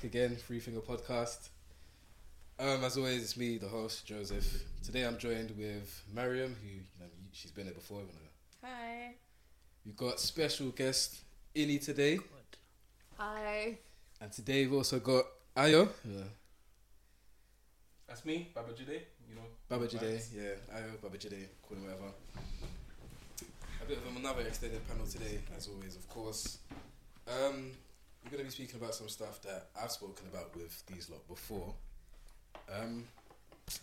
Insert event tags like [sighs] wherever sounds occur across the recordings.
Back again, Free Finger Podcast. Um, as always, it's me, the host, Joseph. Today, I'm joined with Mariam, who you know she's been here before. You know. Hi. We've got special guest Inni today, Hi. and today we've also got Ayo, yeah. That's me, Baba Jide. You know, Baba Jide, yeah, Ayo, Baba Jide, call him whatever. A bit of another extended panel today, as always, of course. Um, we're going to be speaking about some stuff that I've spoken about with these lot before. Um,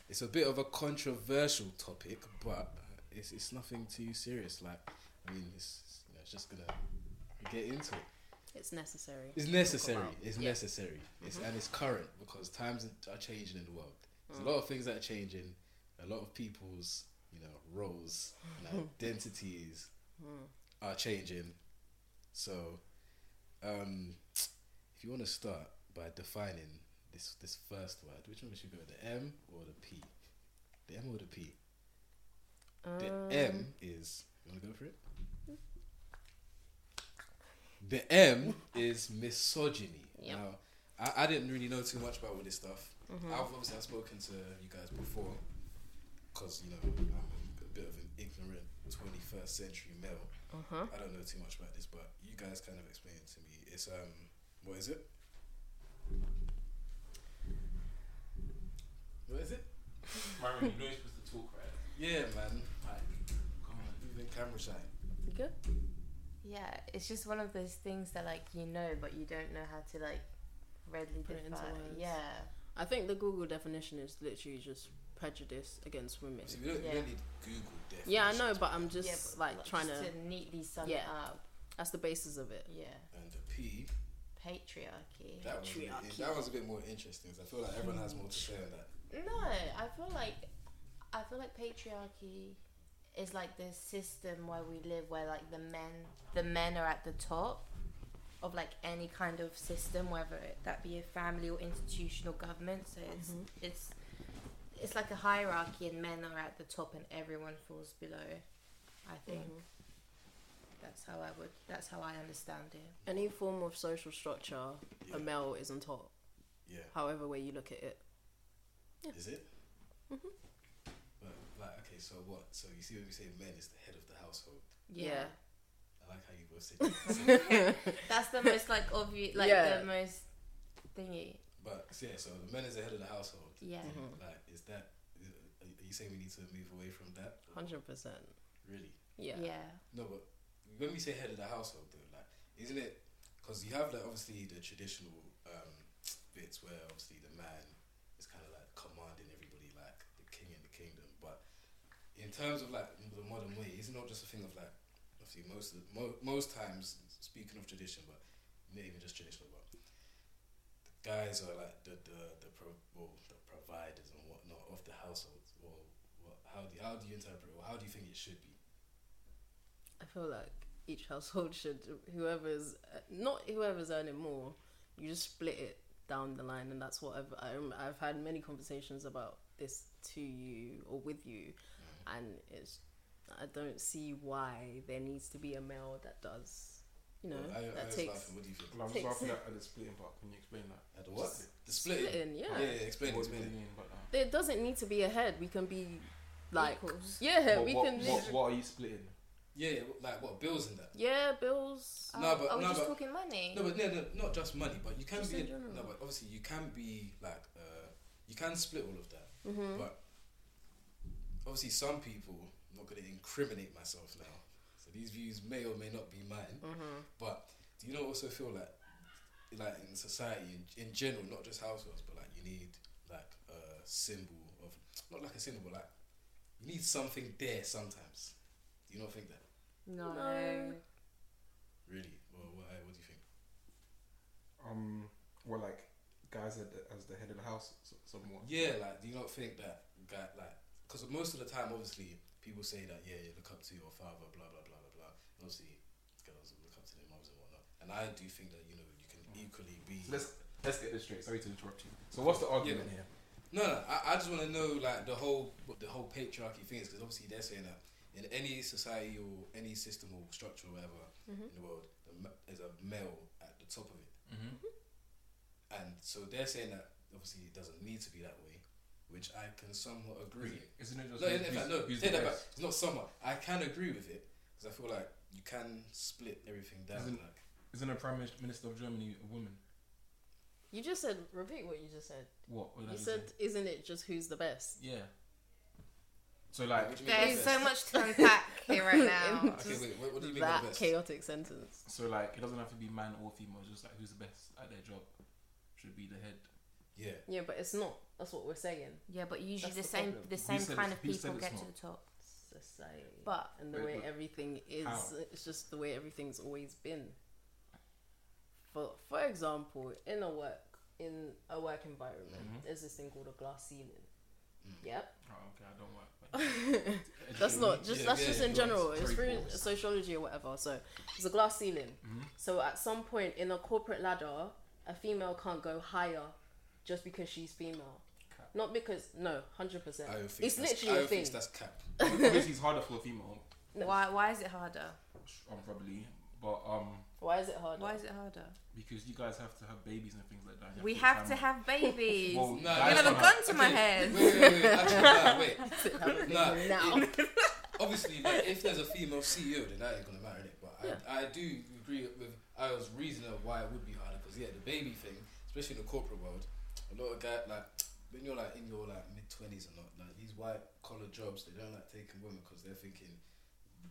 it's a bit of a controversial topic, but it's it's nothing too serious. Like, I mean, it's you know, it's just gonna get into it. It's necessary. It's necessary. It's Yeah. necessary. It's and it's current because times are changing in the world. There's Mm. a lot of things that are changing. A lot of people's you know roles and [laughs] identities Mm. are changing. So, um, if you want to start by defining this this first word, which one should we go? The M or the P? The M or the P? The Um, M is. You want to go for it? The M is misogyny. Yep. Now, I, I didn't really know too much about all this stuff. mhm. I've obviously I've spoken to you guys before, because you know I'm a bit of an ignorant 21st century male. Uh-huh. I don't know too much about this, but you guys kind of explained it to me. It's um, what is it? What is it? [laughs] Mariam, you know you're supposed to talk, right? Yeah, man. Like, come on. Even camera shy. You good? Yeah, it's just one of those things that like you know, but you don't know how to like readily Put it into define. words. Yeah, I think the Google definition is literally just prejudice against women. See, we don't, we Yeah. don't need Google definitions. Yeah, I know, but I'm just yeah, but, like trying just to. to neatly sum Yeah. it up. That's the basis of it. Yeah, And the P, patriarchy. that was, Patriarchy. that was a bit more interesting. 'cause I feel like everyone has more to say on that. No, I feel like I feel like patriarchy is like this system where we live, where like the men, the men are at the top of like any kind of system, whether it, that be a family or institutional government. So it's Mhm. it's it's like a hierarchy, and men are at the top, and everyone falls below. I think Mhm. that's how I would. That's how I understand it. Any form of social structure, Yeah. a male is on top. Yeah. However way you look at it. Is it. Yeah. Is it? Mhm. But like, okay, so what? So you see when we say men is the head of the household. Yeah, I like how you both said. [laughs] it. [laughs] that's the most like obvious, like Yeah. the most thingy. But yeah, so the men is the head of the household. Yeah. Mhm. Like, is that? are you saying we need to move away from that? Hundred percent. Really? Yeah. yeah. No, but when we say head of the household, though, like, isn't it? Because you have like obviously the traditional um, bits where obviously the man is kind of like commanding everybody, like the king in the kingdom. But in terms of like the modern way, it's not just a thing of like obviously most of the, mo- most times speaking of tradition, but not even just traditional, but the guys are like the the the pro, well, the providers and whatnot of the households. Well, what, how do you, how do you interpret? Or how do you think it should be? I feel like each household should whoever's not whoever's earning more, you just split it down the line, and that's what I've I'm, I've had many conversations about this to you or with you, mm-hmm. and it's I don't see why there needs to be a male that does, you know, Well, I, I that was takes laughing. What do you think? Well, I'm Takes- just laughing at, at the splitting part. Can you explain that? At the what? The splitting. splitting. Yeah. Yeah, yeah, explain what explain do it. you mean by that? There doesn't need to be a head. We can be like, Equals. yeah, what, we what, can. What, what are you splitting? Yeah, yeah, like what bills and that. Yeah, bills. Oh, No, but- are we no, just but- talking money? No, but no, no, not just money, but you can Just be. in. No, but obviously you can be like, uh, you can split all of that. hmm But obviously, some people. I'm not going to incriminate myself now. So these views may or may not be mine. hmm But do you not also feel like, like in society in, in general, not just households, but like you need like a symbol of not like a symbol, but like you need something there sometimes. Do you not think that? no. No. Really? Well, what, what do you think? Um, well, like guys at the, as the head of the house, so, somewhat. Yeah, like do you not think that guy like because most of the time, obviously, people say that yeah, you look up to your father, blah blah blah blah blah. And obviously, girls look up to their moms and whatnot. And I do think that you know you can equally be. So let's let's get this straight. Sorry to interrupt you. So what's the argument here? No, no. I, I just want to know like the whole the whole patriarchy thing is because obviously they're saying that in any society or any system or structure or whatever Mm-hmm. in the world, the there's a male at the top of it, Mm-hmm. and so they're saying that obviously it doesn't need to be that way, which I can somewhat agree. Isn't it just No, in who's, fact, no. who's Take the that It's not somewhat. I can agree with it because I feel like you can split everything down. Isn't- like, Isn't a prime minister of Germany a woman? You just said repeat what you just said. What? what You said, say? "Isn't it just who's the best?" yeah. So like, what do you mean There's by so much to unpack [laughs] here right now. Okay, wait. What, what do you mean that by best? chaotic sentence. so like, it doesn't have to be man or female. Just like who's the best at their job should be the head. Yeah. Yeah, but it's not. That's what we're saying. Yeah, but usually That's the, the same problem. the same kind of people it's get to the top. Society. But and the Wait, way but everything is, how? it's just the way everything's always been. For for example, in a work in a work environment, Mhm. there's this thing called a glass ceiling. Mm. Yep. Oh, okay, I don't work. [laughs] That's not just Yeah, that's yeah, just yeah, in general. It's through broad. sociology or whatever. So it's a glass ceiling. Mhm. So at some point in a corporate ladder, a female can't go higher just because she's female. Cap. Not because no, hundred percent. I don't think It's literally a thing. think that's cap. [laughs] Obviously, it's harder for a female. No. Why why is it harder? Um, probably, but um, Why is it harder? Why is it harder? because you guys have to have babies and things like that. You We take have time to have babies. Well, No, You're guys gonna have a don't gun to my head. Wait, wait, wait. Actually, nah, wait. [laughs] Have Nah, now? it- [laughs] obviously, like, if there's a female CEO, then that ain't gonna matter, innit? But Yeah. I, I do agree with I was reasoning why it would be harder because yeah, the baby thing, especially in the corporate world, a lot of guys like when you're like in your like mid twenties and not like these white collar jobs, they don't like taking women because they're thinking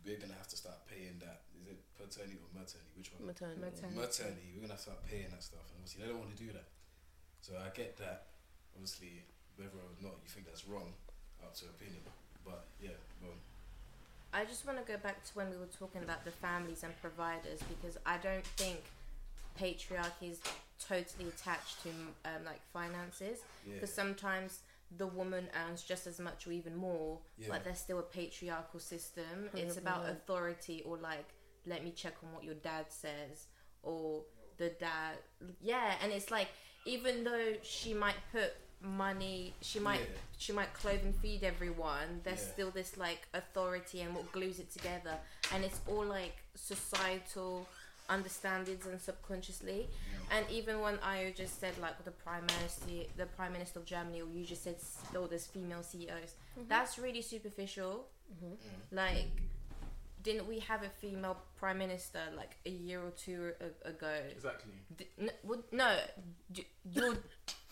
we're gonna have to start paying that. Is it paternity or maternity? Which one? Maternity. Maternity. maternity, we're gonna have to start paying that stuff, and obviously they don't want to do that. So I get that. Obviously, whether or not you think that's wrong, up to opinion. But yeah, well, I just want to go back to when we were talking about the families and providers because I don't think patriarchy is totally attached to um, like finances. Yeah, because sometimes the woman earns just as much or even more yeah, but there's still a patriarchal system. It's about authority or like let me check on what your dad says or the dad yeah and it's like even though she might put money she might Yeah. she might clothe and feed everyone there's Yeah. still this like authority and what glues it together. And it's all like societal understandings and subconsciously and even when I just said like the prime minister the prime minister of Germany or you just said oh there's female CEOs that's really superficial Mm-hmm. Mm. like didn't we have a female prime minister like a year or two a- ago Exactly. D- n- well, no d- you're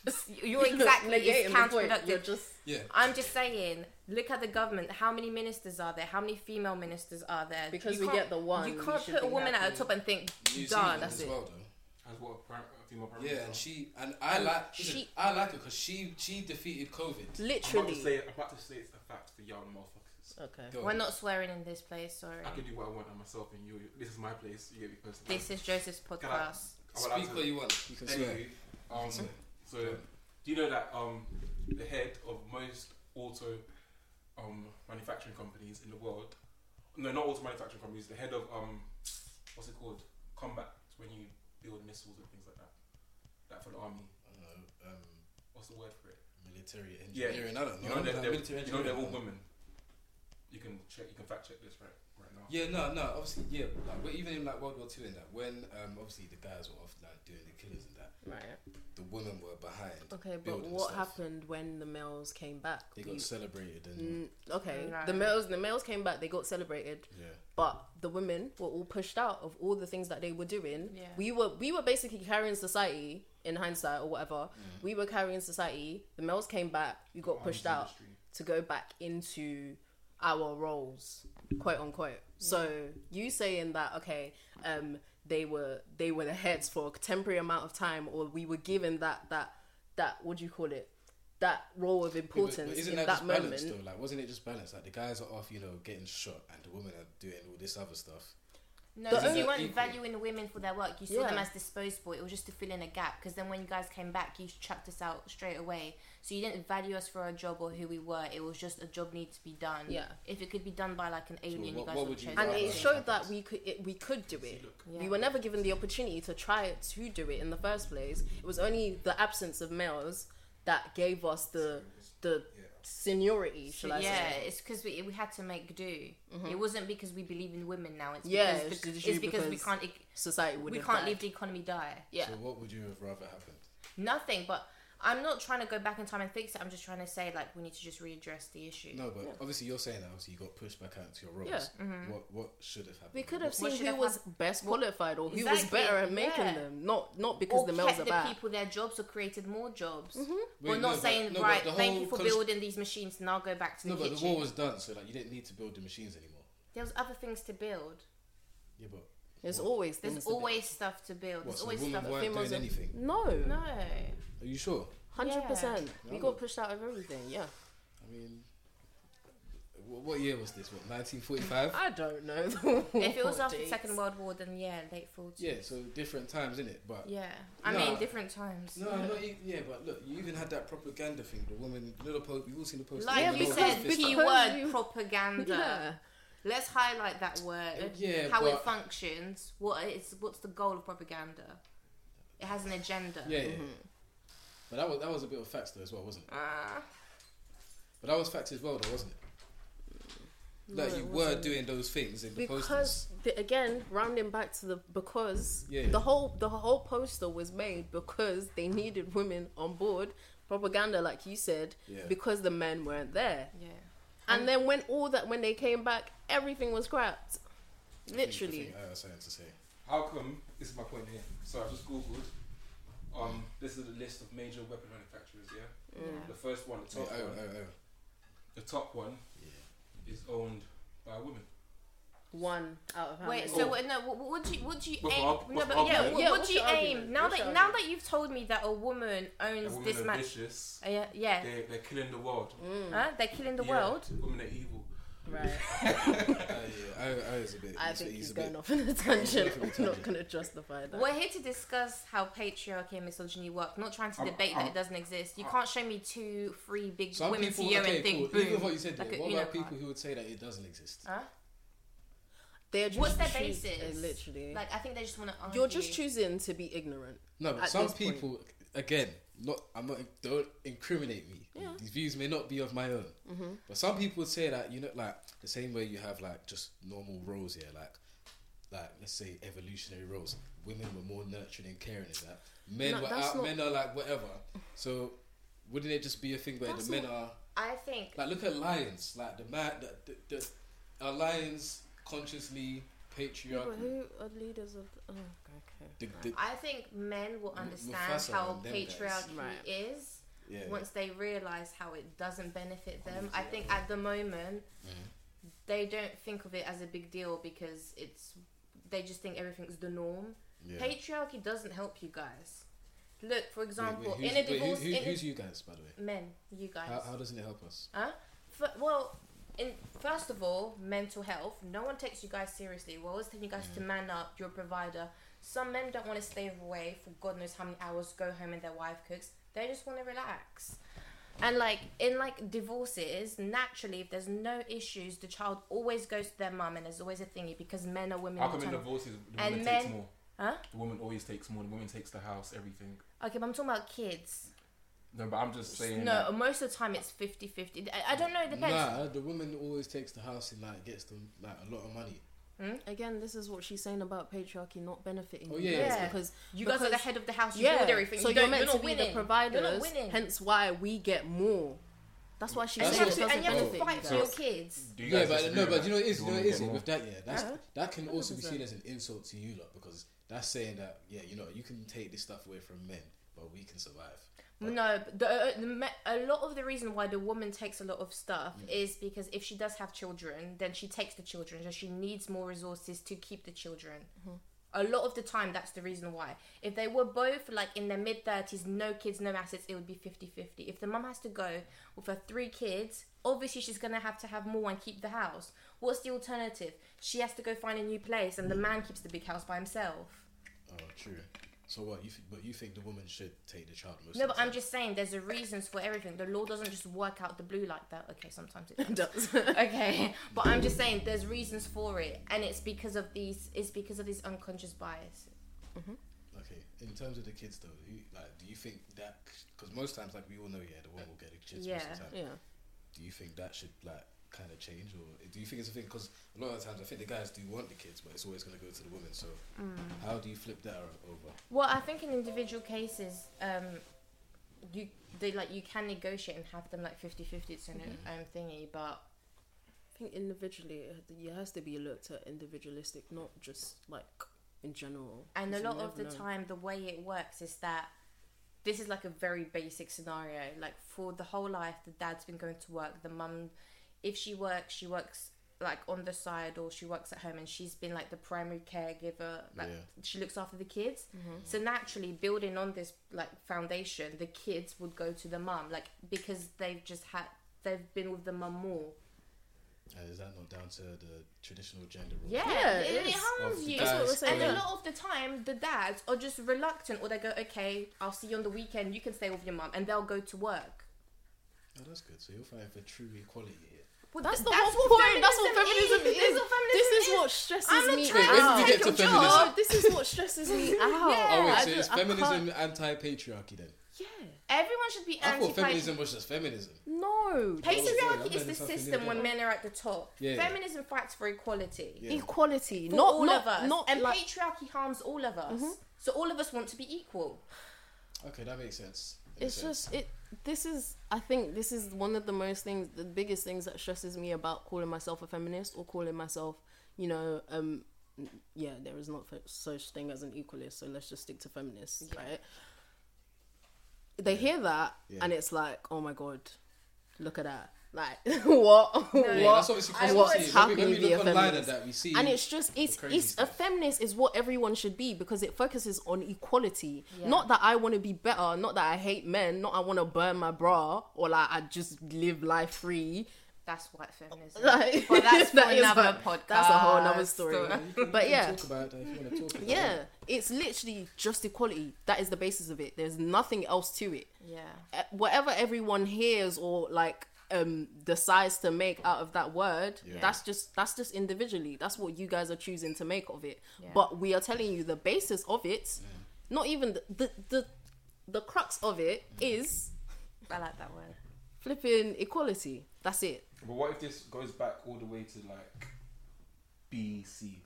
[laughs] you're exactly negating it's counterproductive You're just yeah. I'm just saying, look at the government. How many ministers are there? How many female ministers are there? because You we get the one. You can't put a be woman at the top and think, New done. Zealand that's as it. well, though. As what a, prime, a female prime Yeah, and she and I And like listen, she- I like her because she she defeated COVID. I'm about to Literally. say, I'm about to say it's a fact for y'all motherfuckers. Okay. Go We're on. not swearing in this place. Sorry. I can do what I want on myself, and you. This is my place. You get me personally. This is Joseph's podcast. I'm Speak to- what you want. You can swear. Anyway, um, Swear. So do you know that um, the head of most auto um, manufacturing companies in the world, no, not auto manufacturing companies, the head of um, what's it called, combat when you build missiles and things like that, that for the army. I don't know, um, What's the word for it? military engineering. Yeah. I don't You know. know, they're, they're, you know they're all women. You can check. You can fact check this right. Yeah, no, no. Obviously, yeah. Like, but even in like World War Two and that, when um, obviously the guys were off like doing the killers and that, Right. the women were behind. Okay, but what stuff. happened when the males came back? They got You- celebrated and Mm, okay, No. the males the males came back. They got celebrated, yeah, but the women were all pushed out of all the things that they were doing. Yeah. We were we were basically carrying society in hindsight or whatever. Mm. We were carrying society. The males came back. We got Arms pushed out to go back into our roles, quote unquote. So you saying that okay, um, they were they were the heads for a temporary amount of time, or we were given that that that what do you call it? That role of Yeah, but- importance but isn't in that, that, just moment. balanced though? Like, wasn't it just balanced? Like the guys are off, you know, getting shot, and the women are doing all this other stuff. No, The because only- you weren't Equal. valuing women for their work. You saw Yeah. them as disposable. It was just to fill in a gap. Because then when you guys came back, you chucked us out straight away. So you didn't value us for our job or who we were. It was just a job needed to be done. Yeah. If it could be done by like an alien, what- you guys what would would you choose and rather it showed that we could it, we could do it. look. Yeah. We were never given the opportunity to try to do it in the first place. It was only the absence of males that gave us the the Yeah. Seniority. Shall I yeah, say? it's because we we had to make do. Mm-hmm. It wasn't because we believe in women now. It's Yeah, because, it's the- literally it's because, we can't e- Society would we can't died. leave the economy die. Yeah. So what would you have rather happened? Nothing, but I'm not trying to go back in time and fix it. I'm just trying to say like we need to just readdress the issue. No, but Yeah. obviously you're saying that obviously you got pushed back out into your roles. Yeah. What what should have happened? We could have What seen should who was happened? best qualified or who was better at making yeah. them. Not not because or the males kept are the bad. people their jobs or created more jobs. Mm-hmm. We're Wait, not no, but- saying no, right. Thank you for cons- building these machines. Now go back to the No, but the kitchen. war was done, so like you didn't need to build the machines anymore. There was other things to build. Yeah, but There's what? always There's things to be- always stuff to build. What, There's so always women stuff. weren't females doing are- anything? No, No. Are you sure? hundred percent. We got pushed out of everything. Yeah, I mean, what, what year was this? What 1945? I don't know. [laughs] If it was after the. Second World War, then yeah, late 40s. Yeah, so different times, in it. But Yeah. I No. mean, different times. no, not e- yeah, but look, you even had that propaganda thing. The woman, you know, the post. You've all seen the post. Like Yeah, you because- said, because keyword you- propaganda. Yeah. Let's highlight that word. Yeah, how it functions. What is what's the goal of propaganda? It has an agenda. Yeah, yeah. Mm-hmm. But that was that was a bit of facts though as well, wasn't it? Ah. But that was facts as well, though, wasn't it? No, Like it you were doing those things in the posters. because the, again rounding back to the because Yeah. the whole the whole poster was made because they needed women on board propaganda like you said Yeah. because the men weren't there Yeah. And then when all that when they came back everything was scrapped I think- I literally think I have something to say. How come? This is my point here. So I just googled. Um, this is the list of major weapon manufacturers. Yeah. Mm. The first one, the Wait, top oh, one, oh, oh. the top one Yeah. is owned by a woman. One out of how Wait, many? so Oh. what, no, what, what you, what do you What's aim? my arg- no, what's but my yeah, argument? what, Yeah, what what's you your aim? Now What's that your now argument? that you've told me that a woman A owns woman this are man, vicious. uh, yeah, yeah, They they're killing the world. huh? they're killing the Yeah, world. Women are evil. right Uh, [laughs] yeah, [laughs] I, I was a bit. I he's- think he's he's a bit- going off in a tangent definitely I'm not tangent. gonna justify that We're here to discuss how patriarchy and misogyny work, not trying to I'm- debate that I'm- it doesn't exist. You I'm- can't show me two, three big Some women people, to you okay, and think, cool. boom. Even what you said, like there, a what Uno about people who would say that it doesn't exist? Huh? They're just What's their choos- basis? uh, literally Like, I think they just want to argue. you're just choosing to be ignorant No, but At some this point. people, again, not. I'm not. Don't incriminate me. Yeah. These views may not be of my own. mm-hmm. But some people would say that you know, like the same way you have like just normal roles here, like like let's say evolutionary roles. Women were more nurturing and caring than that. Men No, were that's out. not- Men are like whatever. So wouldn't it just be a thing where That's the men not- are I think like look at lions, like the man, the the, the are lions consciously But patriarchal. who are leaders of? Oh, okay. The, the, I think men will understand Mufasa how and them guys. patriarchy Right. is yeah, once they realize how it doesn't benefit them. I think at the moment Mhm. they don't think of it as a big deal because it's they just think everything's the norm. yeah. Patriarchy doesn't help you guys. Look, for example, wait, in a who's- wait, who- divorce, who- in who's you guys, by the way? men, you guys. How, how doesn't it help us? Huh? F- well, in first of all, mental health. No one takes you guys seriously. We're always telling you guys to mm. man up. You're a provider. Some men don't want to stay away for God knows how many hours. Go home and their wife cooks. They just want to relax. And like in like divorces, naturally, if there's no issues, the child always goes to their mum, and there's always a thingy because men are women. How come in divorces the And woman men- takes more? Huh? The woman always takes more. The woman takes the house, everything. Okay, but I'm talking about kids. No, but I'm just saying. no, that- most of the time it's 50-50. I, I don't know. It depends. Nah, the woman always takes the house and like gets them like a lot of money. Hmm? Again, this is what she's saying about patriarchy not benefiting. Oh, you yeah, guys yeah. because You guys are the head of the house. You yeah, build everything. so you you're don't, meant you're to be winning. the providers. You're not winning. Hence why we get more. That's why she's and saying you have to, and you have to fight you for your kids. Do you Yeah, but no, but you know it is, you know it is with that, yeah. That's Uh-huh. that can also be 100%. seen as an insult to you lot because that's saying that yeah, you know, you can take this stuff away from men, but we can survive. No, the, uh, the, a lot of the reason why the woman takes a lot of stuff Mm. is because if she does have children, then she takes the children, so she needs more resources to keep the children. Mm-hmm. A lot of the time, that's the reason why. If they were both like in their mid 30s, no kids, no assets, it would be 50 50. If the mum has to go with her three kids, obviously she's gonna have to have more and keep the house. What's the alternative? She has to go find a new place, and the man keeps the big house by himself. Oh, true. So what you th- but you think the woman should take the child most No, of but the I'm just saying there's a reasons for everything. The law doesn't just work out the blue like that. Okay, sometimes it It [laughs] does. does. [laughs] okay, but I'm just saying there's reasons for it, and it's because of these. It's because of these unconscious bias. Mm-hmm. Okay. in terms of the kids though, do you, like, do you think that? Because most times, like we all know, yeah, the woman will get the kids most of the time. Yeah. Do you think that should like kind of change, or do you think it's a thing? Because a lot of times, I think the guys do want the kids, but it's always going to go to the women. So mm. how do you flip that over? Well, I think in individual cases, um, you they like you can negotiate and have them like 50-50 It's an own thingy, but I think individually, uh, it it has to be looked at individualistic, not just like in general. and a lot of the know. time the way it works is that this is like a very basic scenario. Like for the whole life, the dad's been going to work. The mum, if she works, she works like on the side or she works at home, and she's been like the primary caregiver. Like Yeah. she looks after the kids. Mm-hmm. So naturally, building on this like foundation, the kids would go to the mum, like because they've just had they've been with the mum more. And is that not down to the traditional gender role? Yeah, Yeah, it, it it is. harms you. That's what. And a lot of the time, the dads are just reluctant, or they go, "Okay, I'll see you on the weekend. You can stay with your mum," and they'll go to work. Oh, that's good. So you're fighting for true equality here. Well, That's th- the that's whole what point. That's what feminism is. That's what feminism This is is. what stresses I'm me trying Wait, when out. did we get to feminism? Oh, this is what stresses me [laughs] out. Yeah. Oh wait, so ju- is I can't- feminism anti-patriarchy then? Yeah. Everyone should be I thought anti feminism was just feminism. No. Patriarchy I'm is the system when men are at the top. Yeah. Feminism fights for equality. Yeah. Equality. For not all not, of us. Not and like, patriarchy harms all of us. Mm-hmm. So all of us want to be equal. Okay, that makes sense. That it's sense. just it this is i think this is one of the most things the biggest things that stresses me about calling myself a feminist or calling myself you know um yeah there is not such thing as an equalist so let's just stick to feminists Yeah. right they hear that Yeah. and it's like oh my god look at that like [laughs] what Yeah, what that's obviously I because was obviously when we, when we be a look online at feminist. that, we see and it's just it's crazy it's a feminist is what everyone should be because it focuses on equality Yeah. not that i want to be better not that i hate men not i want to burn my bra or like i just live life free That's white feminism. [laughs] like Well, that's [laughs] for that is another a- podcast. that's a whole nother story You but yeah talk about that if you want to talk about yeah it. it's literally just equality that is the basis of it there's nothing else to it Yeah. Uh, whatever everyone hears or like um decides to make out of that word Yeah. that's just that's just individually that's what you guys are choosing to make of it Yeah. but we are telling you the basis of it not even the the the, the crux of it is I like that word. flipping equality that's it But what if this goes back all the way to like BC?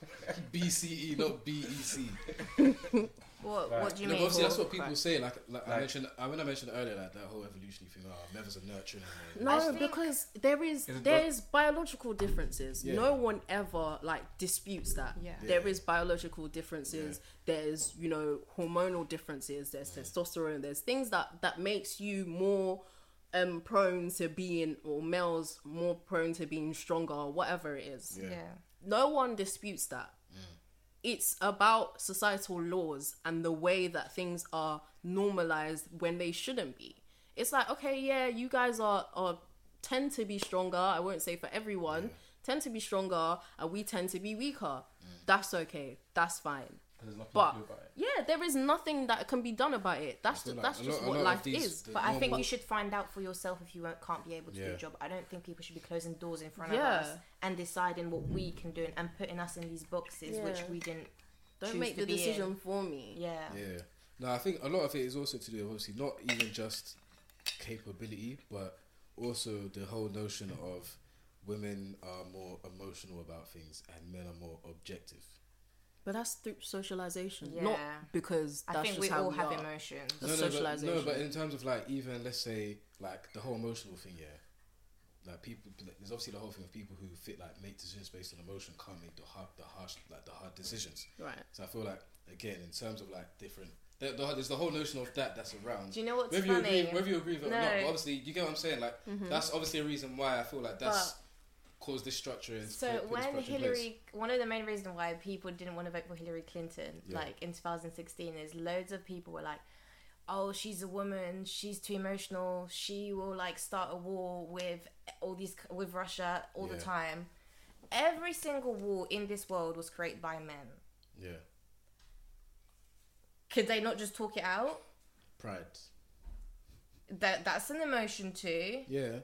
[laughs] BCE, not BEC. [laughs] What, Right. what do you No, mean? obviously that's what people say. Like, like, I Like- mentioned, I when I mentioned earlier, like that whole evolutionary thing. Oh, mothers are nurturing. And no because there is Is it there the- is biological differences Yeah. no one ever like disputes that Yeah. Yeah. is biological differences there's you know hormonal differences there's testosterone there's things that that makes you more um prone to being or males more prone to being stronger or whatever it is Yeah. Yeah. no one disputes that it's about societal laws and the way that things are normalized when they shouldn't be. It's like okay yeah you guys are are tend to be stronger. I won't say for everyone. Tend to be stronger and we tend to be weaker. That's okay. That's fine but to do about it. yeah there is nothing that can be done about it that's feel ju- like that's just lot- what life these- is But I think you should find out for yourself if you can't be able to do a job. I don't think people should be closing doors in front Yeah. of us and deciding what we can do and putting us in these boxes which we didn't. don't make to the be in. decision for me Yeah. Yeah. No, I think a lot of it is also to do with obviously not even just capability, but also the whole notion of women are more emotional about things and men are more objective. But that's through socialization not because that's I think just we how all we have are. emotions. The no, no, but, no, but in terms of like even let's say like the whole emotional thing, yeah. Like people, there's obviously the whole thing of people who fit like make decisions based on emotion can't make the hard, the harsh, like the hard decisions. right So I feel like again in terms of like different, there, there- there's the whole notion of that that's around. Do you know what's whether you agree, whether you agree with it or not, but obviously you get what I'm saying. Like mm-hmm. that's obviously a reason why I feel like that's caused this structure. So put- put this when. Hillary, one of the main reasons why people didn't want to vote for Hillary Clinton, Yeah. like in 2016, is loads of people were like, "Oh, she's a woman. She's too emotional. She will like start a war with all these with Russia all the time." Every single war in this world was created by men. yeah, Could they not just talk it out? pride. That that's an emotion too. Yeah,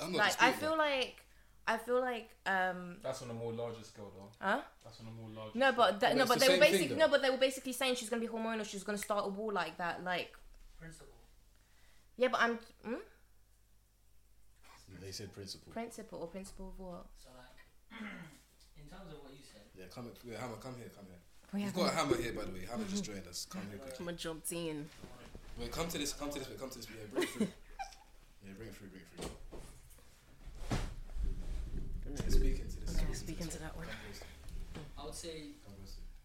I'm not like I feel that. like I feel like um That's on a more larger scale, though. huh? That's on a more larger. No, but But th- no, but the they were same thing, basically no, but they were basically saying she's gonna be hormonal. She's gonna start a war like that. Like Principle. yeah, but I'm hmm? They said principle. principal or principal of what? So like, [clears throat] in terms of what you said, Yeah, come here. Yeah, Hammer, come here, come here. We We've got a hammer here, by the way. Hammer just joined us. Come here quickly. I'm jumped in. Wait, come to this, come to this, wait, come to this. Yeah, bring it through. [laughs] yeah, bring it through, bring it through. Yeah, speak into this. Okay, speak into that one. I would say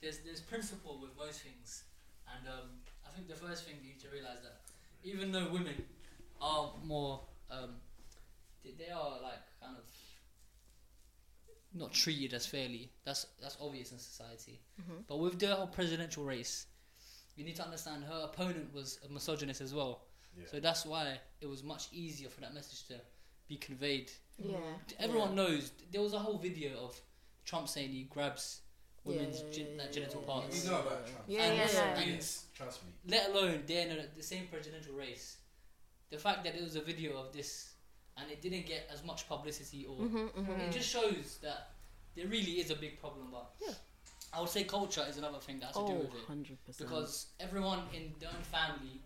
there's there's principle with most things, and um, I think the first thing you need to realize that even though women are more, um, they, they are like kind of not treated as fairly. That's that's obvious in society. But with the whole presidential race, you need to understand her opponent was a misogynist as well. Yeah. So that's why it was much easier for that message to be conveyed. Yeah. Everyone knows there was a whole video of Trump saying he grabs women's Yeah, gen- yeah, like genital yeah, parts. You know about Trump. Yeah, And yeah, yeah. trust me. let alone they're in a, the same presidential race. The fact that there was a video of this and it didn't get as much publicity or Mm-hmm, it just shows that there really is a big problem. But Yeah. I would say culture is another thing that has to do Oh, with it 100%. because everyone in their own family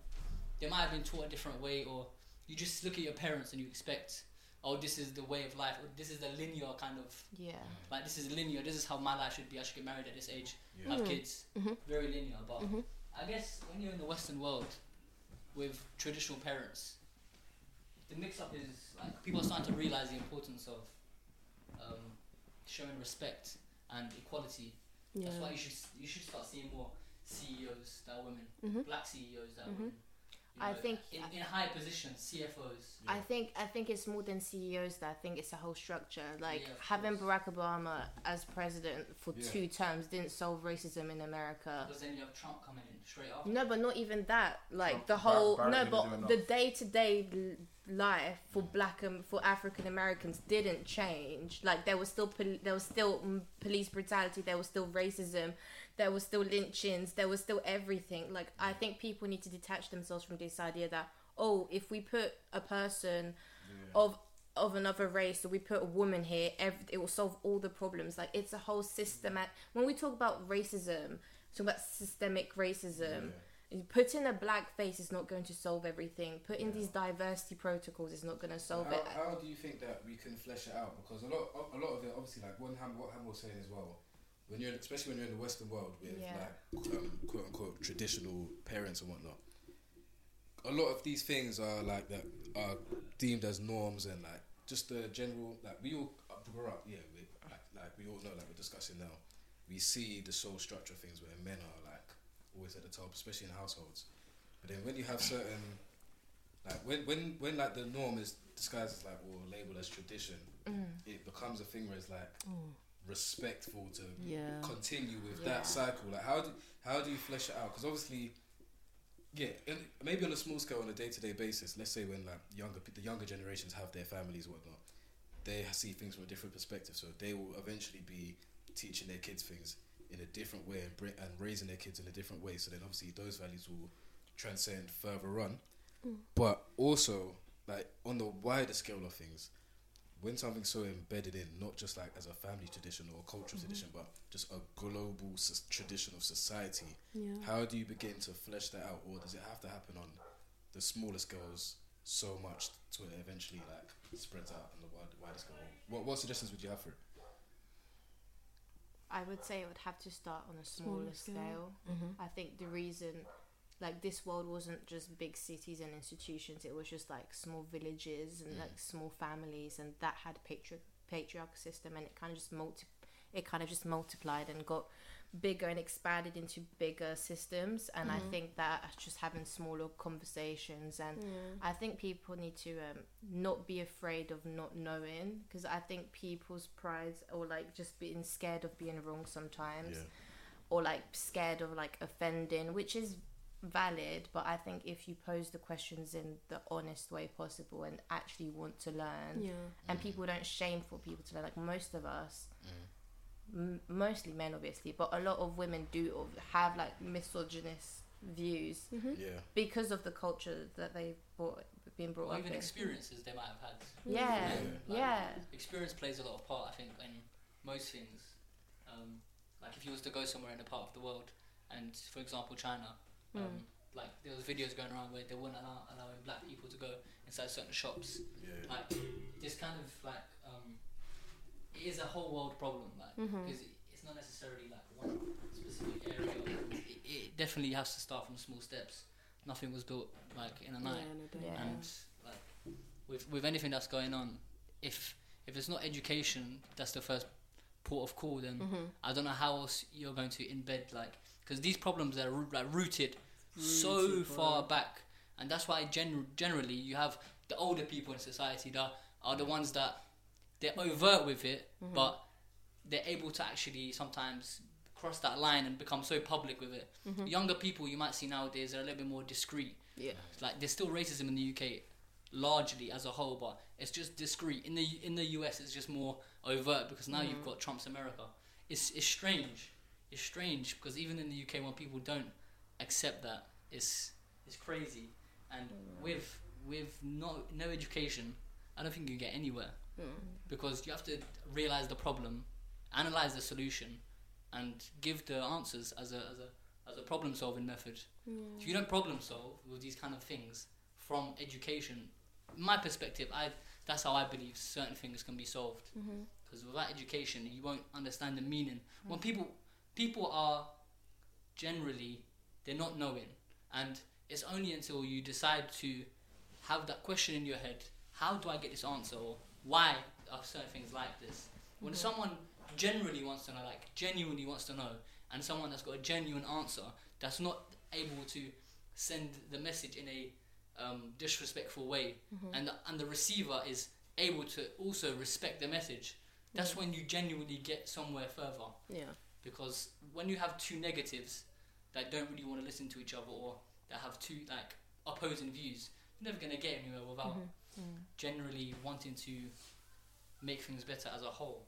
they might have been taught a different way or you just look at your parents and you expect oh this is the way of life or this is the linear kind of Yeah. like this is linear this is how my life should be i should get married at this age Yeah. have Mhm. kids Mhm. very linear but Mhm. i guess when you're in the western world with traditional parents the mix up is like people are starting to realize the importance of um, showing respect and equality yeah. that's why you should you should start seeing more CEOs that are women, Mhm. black CEOs that are Mhm. women. You I know, think- in, in high positions, CFOs. I think I think it's more than CEOs. That I think it's a whole structure. Like Yeah, having course. Barack Obama as president for Yeah. two terms didn't solve racism in America. Because then you have Trump coming in straight after. No, but not even that. Like Trump- the Bar- whole Barrett no, but the day to day life for black and for African Americans didn't change. Like there was still pol- there was still mm, police brutality. There was still racism. There was still lynchings. There was still everything. Like I think people need to detach themselves from this idea that oh, if we put a person of of another race or we put a woman here, ev- it will solve all the problems. Like it's a whole system. When we talk about racism, talk about systemic racism. Putting a black face is not going to solve everything. Putting these diversity protocols is not going to solve how, it. How do you think that we can flesh it out? Because a lot, a lot of it, obviously, like one Ham, what Ham was saying as well. When you're, especially when you're in the Western world with Yeah. like um, quote unquote traditional parents and whatnot, a lot of these things are like that are deemed as norms and like just the general like we all grew up, yeah, we, like, like we all know, like we're discussing now. We see the soul structure of things where men are like always at the top, especially in households. But then when you have certain like when when when like the norm is disguised as like or labeled as tradition, Mm. it becomes a thing where it's like respectful to Yeah. continue with Yeah. that cycle. Like how do how do you flesh it out? Because obviously, yeah, and maybe on a small scale, on a day to day basis. Let's say when like younger the younger generations have their families, whatnot, they see things from a different perspective. So they will eventually be teaching their kids things in a different way and, bring, and raising their kids in a different way. So then obviously those values will transcend further on. Mm. But also, like on the wider scale of things, when something's so embedded in, not just like as a family tradition or a cultural tradition, but just a global s- tradition of society, Yeah. how do you begin to flesh that out, or does it have to happen on the smallest girls so much to it eventually like spreads out on the wide, wider scale? What what suggestions would you have for it? I would say it would have to start on a smaller, Smaller scale. scale. Mm-hmm. I think the reason, like this world wasn't just big cities and institutions. It was just like small villages and mm. like small families, and that had patri- patriarchal system, and it kind of just multi, it kind of just multiplied and got bigger and expanded into bigger systems. And I mm-hmm. think that uh, just having smaller conversations and I think people need to um, not be afraid of not knowing because I think people's prides or like just being scared of being wrong sometimes or like scared of like offending, which is valid. But I think if you pose the questions in the honest way possible and actually want to learn, Yeah. and people don't shame for people to learn, like most of us. M- mostly men, obviously, but a lot of women do of- have like misogynist views Mm-hmm. Yeah, because of the culture that they brought been brought or up even in. experiences they might have had. Yeah, Like, yeah, Experience plays a lot of part, I think, in most things. Um, like if you was to go somewhere in a part of the world, and for example China, um, Mm. like there was videos going around where they weren't allow allowing black people to go inside certain shops. Yeah. Like this kind of like um, it is a whole world problem, like because it's not necessarily like one specific area. It, it definitely has to start from small steps. Nothing was built like in a night Yeah, in. Yeah. and like with with anything that's going on, if if it's not education, that's the first port of call. Then Mm-hmm. I don't know how else you're going to embed like because these problems are like rooted, so far bro. back, and that's why gen- generally you have the older people in society that are the ones that they're overt with it, Mm-hmm. but they're able to actually sometimes cross that line and become so public with it. Mm-hmm. Younger people you might see nowadays are a little bit more discreet Yeah. like there's still racism in the UK largely as a whole but it's just discreet in the in the US it's just more overt because now you've got Trump's America it's it's strange it's strange because even in the UK when people don't accept that it's it's crazy. And mm. with with no no education I don't think you get anywhere. Mm. Because you have to realize the problem analyze the solution and give the answers as a as a as a problem solving method. If you don't problem solve with these kind of things from education, my perspective, I that's how I believe certain things can be solved. Mm-hmm. Because without education, you won't understand the meaning. When mm. people people are generally they're not knowing, and it's only until you decide to have that question in your head: How do I get this answer? Or why are certain things like this? When someone generally wants to know, like genuinely wants to know, and someone that's got a genuine answer that's not able to send the message in a um, disrespectful way, and the, and the receiver is able to also respect the message. That's when you genuinely get somewhere further. Yeah. Because when you have two negatives that don't really want to listen to each other or that have two like opposing views, you're never gonna get anywhere without mm-hmm. mm. generally wanting to make things better as a whole.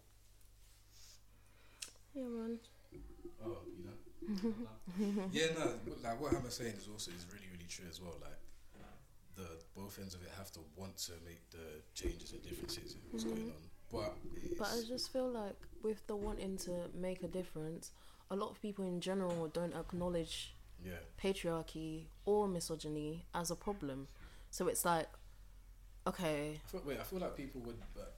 Yeah, man. Oh, you know. [laughs] yeah, no. Like what Hammer's saying is also is really, really true as well. Like the both ends of it have to want to make the changes and differences in what's mm-hmm. going on. But But I just feel like with the wanting to make a difference, a lot of people in general don't acknowledge yeah, patriarchy or misogyny as a problem. So it's like, okay, I feel, wait, I feel like people would, but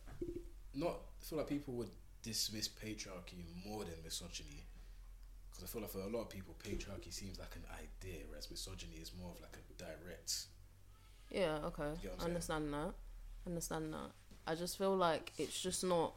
not. I feel like people would dismiss patriarchy more than misogyny. Because I feel like for a lot of people, patriarchy seems like an idea, whereas misogyny is more of like a direct. yeah, okay, You I understand that, understand that. I just feel like it's just not.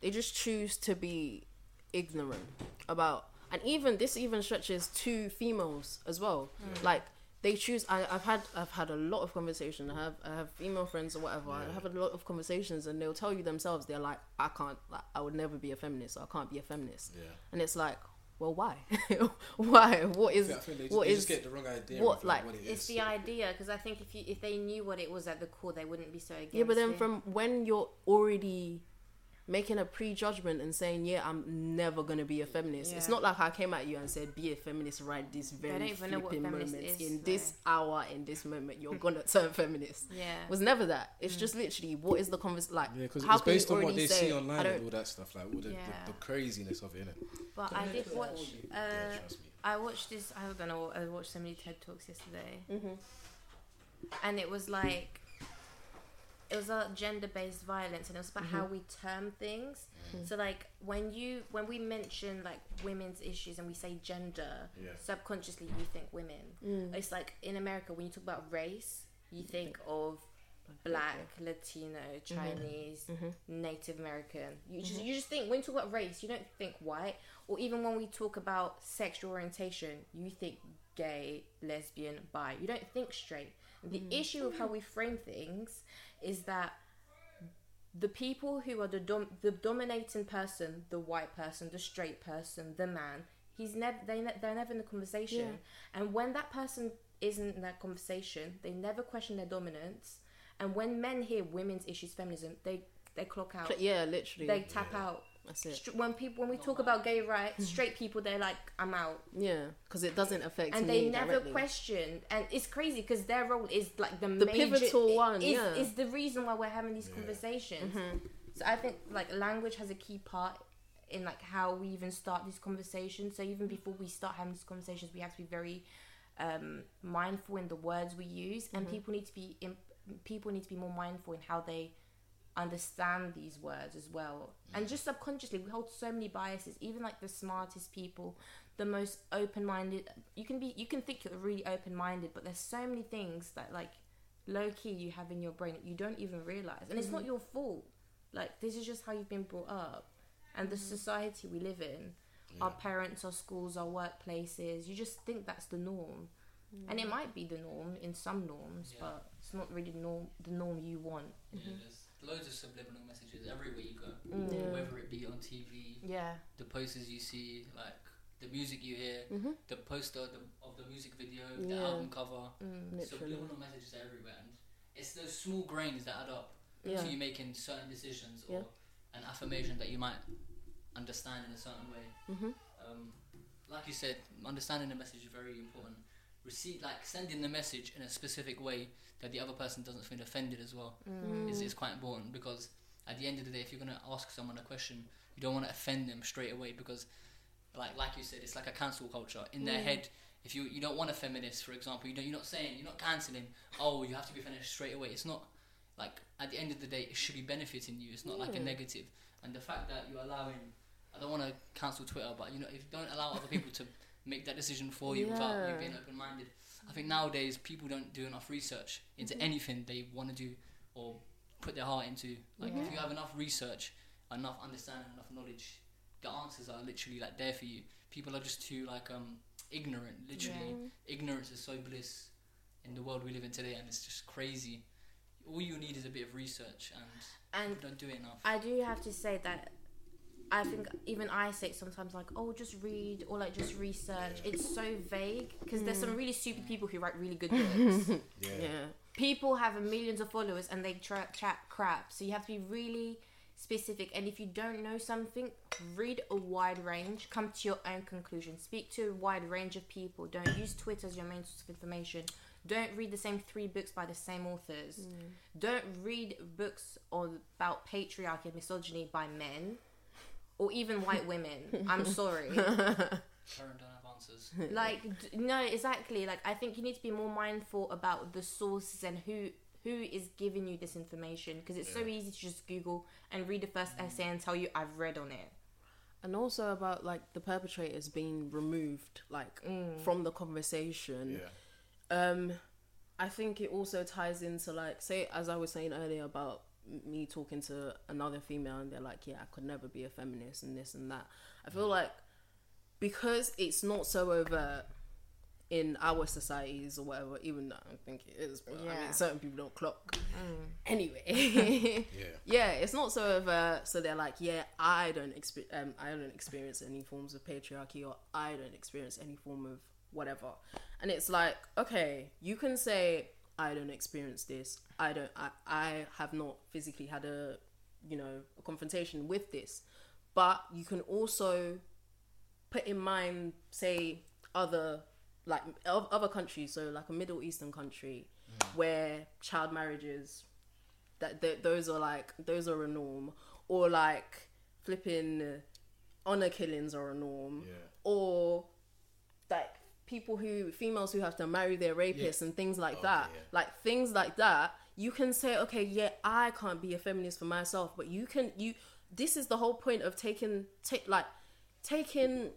They just choose to be ignorant about, and even this even stretches to females as well. Mm. Like they choose. I, I've had I've had a lot of conversation. I have I have female friends or whatever. I have a lot of conversations, and they'll tell you themselves they're like, I can't. Like, I would never be a feminist. I can't be a feminist. Yeah. And it's like, well, why? [laughs] why? What is? I think just, what they is? just get the wrong idea what, like, what it It's the idea because I think if you if they knew what it was at the core, they wouldn't be so against it. Yeah, but then it. from when you're already making a prejudgment and saying, "Yeah, I'm never gonna be a feminist," it's not like I came at you and said, "Be a feminist right this very don't even know what flipping moment is, in this hour in this moment you're gonna [laughs] turn feminist." yeah, It was never that. It's just literally what is the convers like. Yeah, because how it's based on what already they say, see online and all that stuff, like all the, Yeah. the, the craziness of it, innit? but I did watch. Uh, yeah, trust me. I watched this. I don't know. I watched so many TED talks yesterday, Mhm. and it was like it was a gender-based violence, and it was about how mm-hmm. we term things. Mm-hmm. So like when you when we mention like women's issues and we say gender, Yeah. subconsciously you think women. Mm. It's like in America when you talk about race, you mm. think of black, Latino, mm-hmm. Chinese, Native American. You just you just think when you talk about race, you don't think white. Or even when we talk about sexual orientation, you think gay, lesbian, bi. You don't think straight. The mm. issue of how we frame things is that the people who are the dom- the dominating person, the white person, the straight person, the man, he's never they ne- they're never in the conversation. And when that person isn't in that conversation, they never question their dominance. And when men hear women's issues, feminism, they they clock out. Yeah, literally. They tap Yeah. out. That's it. Str- When people when we Not talk mine. about gay rights, [laughs] straight people they're like, I'm out. Yeah, because it doesn't affect and me they never directly. question and it's crazy because their role is like the, The major, pivotal one, is, yeah. is the reason why we're having these Yeah. conversations Mhm. so i think like language has a key part in like how we even start these conversations so even before we start having these conversations we have to be very um, mindful in the words we use and Mhm. people need to be in, people need to be more mindful in how they understand these words as well. And just subconsciously we hold so many biases even like the smartest people the most open-minded you can be you can think you're really open-minded but there's so many things that like low-key you have in your brain that you don't even realize. And it's not mm-hmm. your fault. Like this is just how you've been brought up. And the mm-hmm. society we live in our parents our schools our workplaces you just think that's the norm. And it mm-hmm. might be the norm in some norms Yeah. but it's not really the norm the norm you want. Yeah, there's loads of subliminal messages everywhere you go, Mm. Yeah. whether it be on TV, yeah the posters you see, like the music you hear, Mhm. the poster of the, of the music video, the album cover. mm. Subliminal messages are everywhere, and it's those small grains that add up Yeah. to you making certain decisions or Yeah. an affirmation that you might understand in a certain way. Mhm. Um, like you said, understanding the message is very important. Receive, like sending the message in a specific way that the other person doesn't feel offended as well Mm. is, is quite important because at the end of the day, if you're gonna ask someone a question, you don't want to offend them straight away because, like like you said, it's like a cancel culture in their Mm. head. If you you don't want a feminist, for example, you don't, you're not saying you're not canceling. Oh, you have to be feminist straight away. It's not like at the end of the day, it should be benefiting you. It's not like a negative. And the fact that you're allowing, I don't want to cancel Twitter, but you know, if you don't allow other people to make that decision for you without you being open minded, I think nowadays people don't do enough research into Mm-hmm. anything they want to do or put their heart into. Like Yeah. if you have enough research, enough understanding, enough knowledge, the answers are literally like there for you. People are just too like um ignorant. Literally, ignorance is so bliss in the world we live in today, and it's just crazy. All you need is a bit of research, and and people don't do it enough. I do have to say that I think even I say it sometimes like, oh, just read or like just research. It's so vague because there's some mm. really stupid people who write really good books. [laughs] Yeah. Yeah. people have millions of followers and they tra- chat crap. So you have to be really specific. And if you don't know something, read a wide range. Come to your own conclusion. Speak to a wide range of people. Don't use Twitter as your main source of information. Don't read the same three books by the same authors. Mm. Don't read books on, about patriarchy and misogyny by men or even white women. I'm [laughs] sorry. Karen don't have answers. [laughs] like no exactly like i think you need to be more mindful about the sources and who who is giving you this information because it's so easy to just google and read the first essay and tell you i've read on it And also about like the perpetrators being removed like Mm. from the conversation. Yeah. Um, I think it also ties into like say as I was saying earlier about m- me talking to another female and they're like, yeah, I could never be a feminist and this and that. I feel like because it's not so overt in our societies or whatever, even though I don't think it is, but I mean certain people don't clock. Mm. Anyway, [laughs] Yeah. yeah, it's not so overt. So they're like, yeah, I don't expe- um, I don't experience any forms of patriarchy, or I don't experience any form of whatever. And it's like, okay, you can say I don't experience this. I don't. I I have not physically had a, you know, a confrontation with this, but you can also put in mind, say, other like other countries, so like a Middle Eastern country, where child marriages that th- those are like those are a norm or like flipping uh, honor killings are a norm Yeah. or like people who females who have to marry their rapists and things like Okay, that oh, yeah. like things like that you can say okay yeah i can't be a feminist for myself but you can you this is the whole point of taking take like taking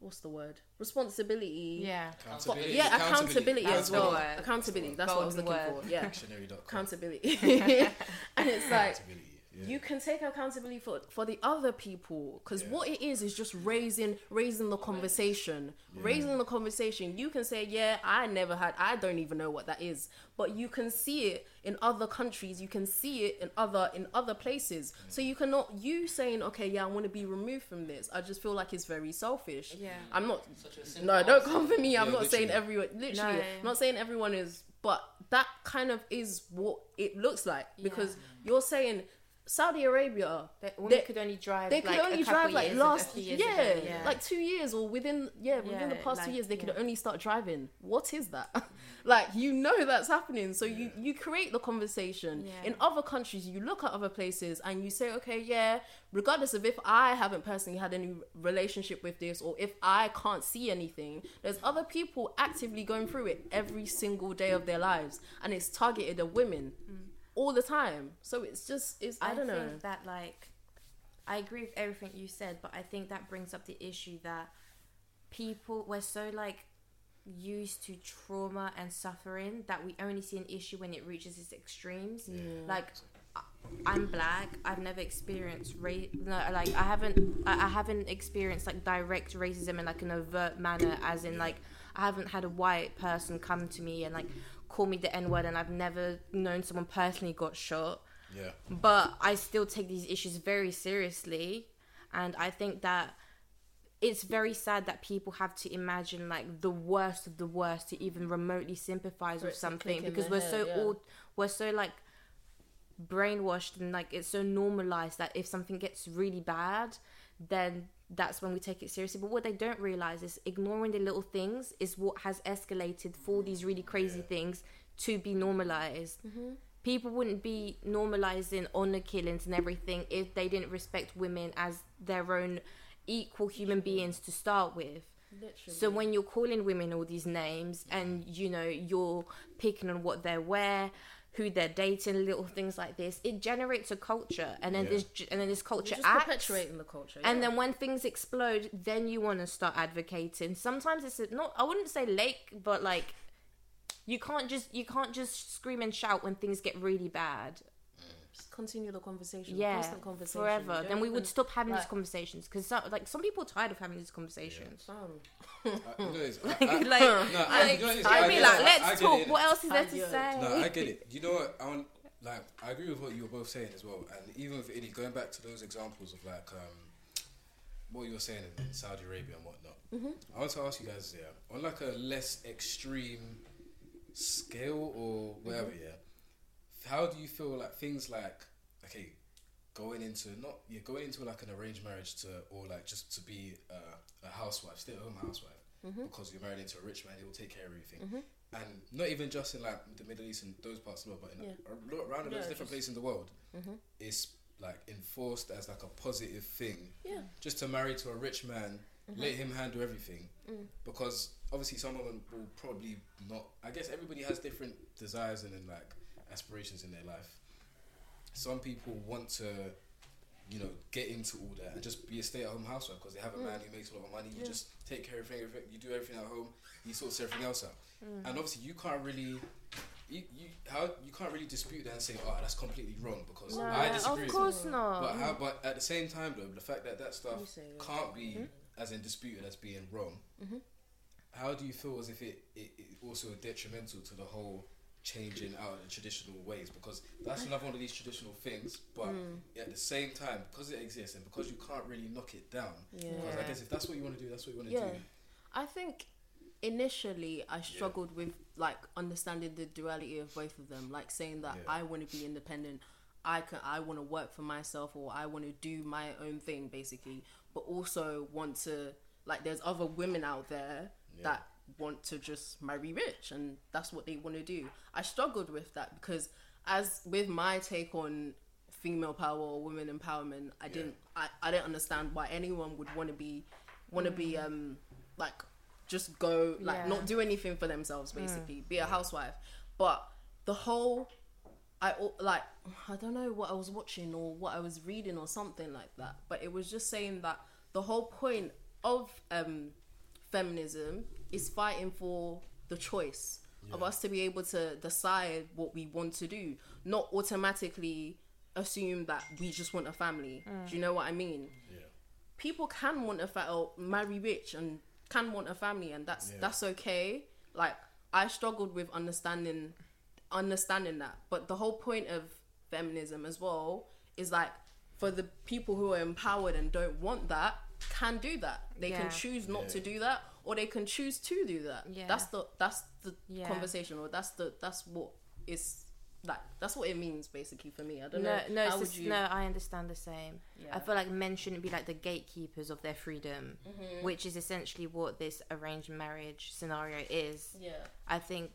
what's the word responsibility yeah for- Accountability. yeah accountability, That's as well accountability that's what i was looking word. for yeah Dictionary.com. accountability [laughs] and it's like Accountability. Yeah. you can take accountability for for the other people because Yeah. what it is is just raising raising the conversation raising the conversation you can say yeah i never had i don't even know what that is but you can see it in other countries you can see it in other in other places so you cannot you saying okay yeah i want to be removed from this i just feel like it's very selfish Yeah. i'm not Such a no, don't come for me. I'm Yeah, not saying everyone. Literally, No. I'm not saying everyone is, but that kind of is what it looks like because Yeah. you're saying Saudi Arabia, They, women They- could only drive. they could like, only drive like last years yeah, yeah, like two years or within yeah within the Yeah, past two years they could only start driving. What is that? [laughs] like you know that's happening, so you you create the conversation. Yeah. In other countries, you look at other places and you say, okay, yeah, regardless of if I haven't personally had any relationship with this or if I can't see anything, there's other people actively going through it every single day of their lives, and it's targeted at women. Mm. All the time, so it's just it's I, I, don't know. that like I agree with everything you said, but I think that brings up the issue that people we're so like used to trauma and suffering that we only see an issue when it reaches its extremes. Like I- I'm black. I've never experienced race. No, like I haven't. I haven't experienced like direct racism in like an overt manner, as in like I haven't had a white person come to me and like call me the N word, and I've never known someone personally got shot Yeah. but I still take these issues very seriously, and I think that it's very sad that people have to imagine like the worst of the worst to even remotely sympathize For with something because we're so yeah. all we're so like brainwashed and like it's so normalized that if something gets really bad then that's when we take it seriously. But what they don't realize is ignoring the little things is what has escalated for these really crazy things to be normalized. Mm-hmm. People wouldn't be normalizing honor killings and everything if they didn't respect women as their own equal human beings to start with. Literally. so when you're calling women all these names and you know you're picking on what they wear, who they're dating, little things like this, it generates a culture, and then Yeah. this and then this You're culture just acts. perpetuating the culture. And then when things explode, then you want to start advocating. Sometimes it's not. I wouldn't say lake, but like you can't just you can't just scream and shout when things get really bad. Just continue the conversation. Yeah, constant conversation. forever. Then don't we would stop having these conversations because like some people are tired of having these conversations. Fam. I, you know, it's- I, like, I, like, no, I, like, you know, it's- I I mean, like, let's I, I talk. it. What else is there to Adios. say? No, I get it. [laughs] You know what? I want, like I agree with what you were both saying as well, and even with Illy, going back to those examples of like um, what you were saying in, in Saudi Arabia and whatnot. Mm-hmm. I want to ask you guys, yeah, on like a less extreme scale or whatever, Mm-hmm. yeah. How do you feel like things like okay, going into not you're going into like an arranged marriage to or like just to be uh, a housewife, stay at home housewife, Mm-hmm. because you're married into a rich man, he will take care of everything and not even just in like the Middle East and those parts of the world, but in Yeah. a, lot around Yeah, different places in the world, Mhm. it's like enforced as like a positive thing. Yeah. Just to marry to a rich man, Mm-hmm. let him handle everything, Mm. because obviously some women will probably not. I guess everybody has different desires and then like aspirations in their life. Some people want to. You know, get into all that and just be a stay-at-home housewife because they have a man who makes a lot of money. You Mm. Yeah. just take care of everything. You do everything at home. He sorts everything else out Mm. and obviously you can't really you, you how you can't really dispute that and say oh that's completely wrong because No, I disagree of with course you. not. but how, but at the same time though the fact that that stuff say can't be Mhm. as in disputed as being wrong Mhm. how do you feel as if it, it, it also detrimental to the whole changing out the traditional ways because that's another one of these traditional things but Mm. at the same time because it exists and because you can't really knock it down Yeah. because I guess if that's what you want to do that's what you want to Yeah. do I think initially I struggled with like understanding the duality of both of them, like saying that Yeah. I want to be independent, I can I want to work for myself or I want to do my own thing basically, but also want to like there's other women out there Yeah. that want to just marry rich and that's what they want to do. I struggled with that because as with my take on female power or women empowerment, I didn't I, I didn't understand why anyone would want to be want to be um like just go like Yeah. not do anything for themselves basically be a housewife but the whole i like i don't know what i was watching or what i was reading or something like that but it was just saying that the whole point of um feminism is fighting for the choice of us to be able to decide what we want to do not automatically assume that we just want a family. Do mm. you know what i mean? Yeah. People can want a fa- or marry rich and can want a family and that's Yeah. that's okay. Like i struggled with understanding understanding that. But the whole point of feminism as well is like for the people who are empowered and don't want that can do that. They Yeah. can choose not to do that or they can choose to do that Yeah. that's the that's the Yeah. conversation or that's the that's what is like that's what it means basically for me. I don't No, know. no, how just- you? no. I understand the same. Yeah. I feel like men shouldn't be like the gatekeepers of their freedom, Mhm. which is essentially what this arranged marriage scenario is. yeah. I think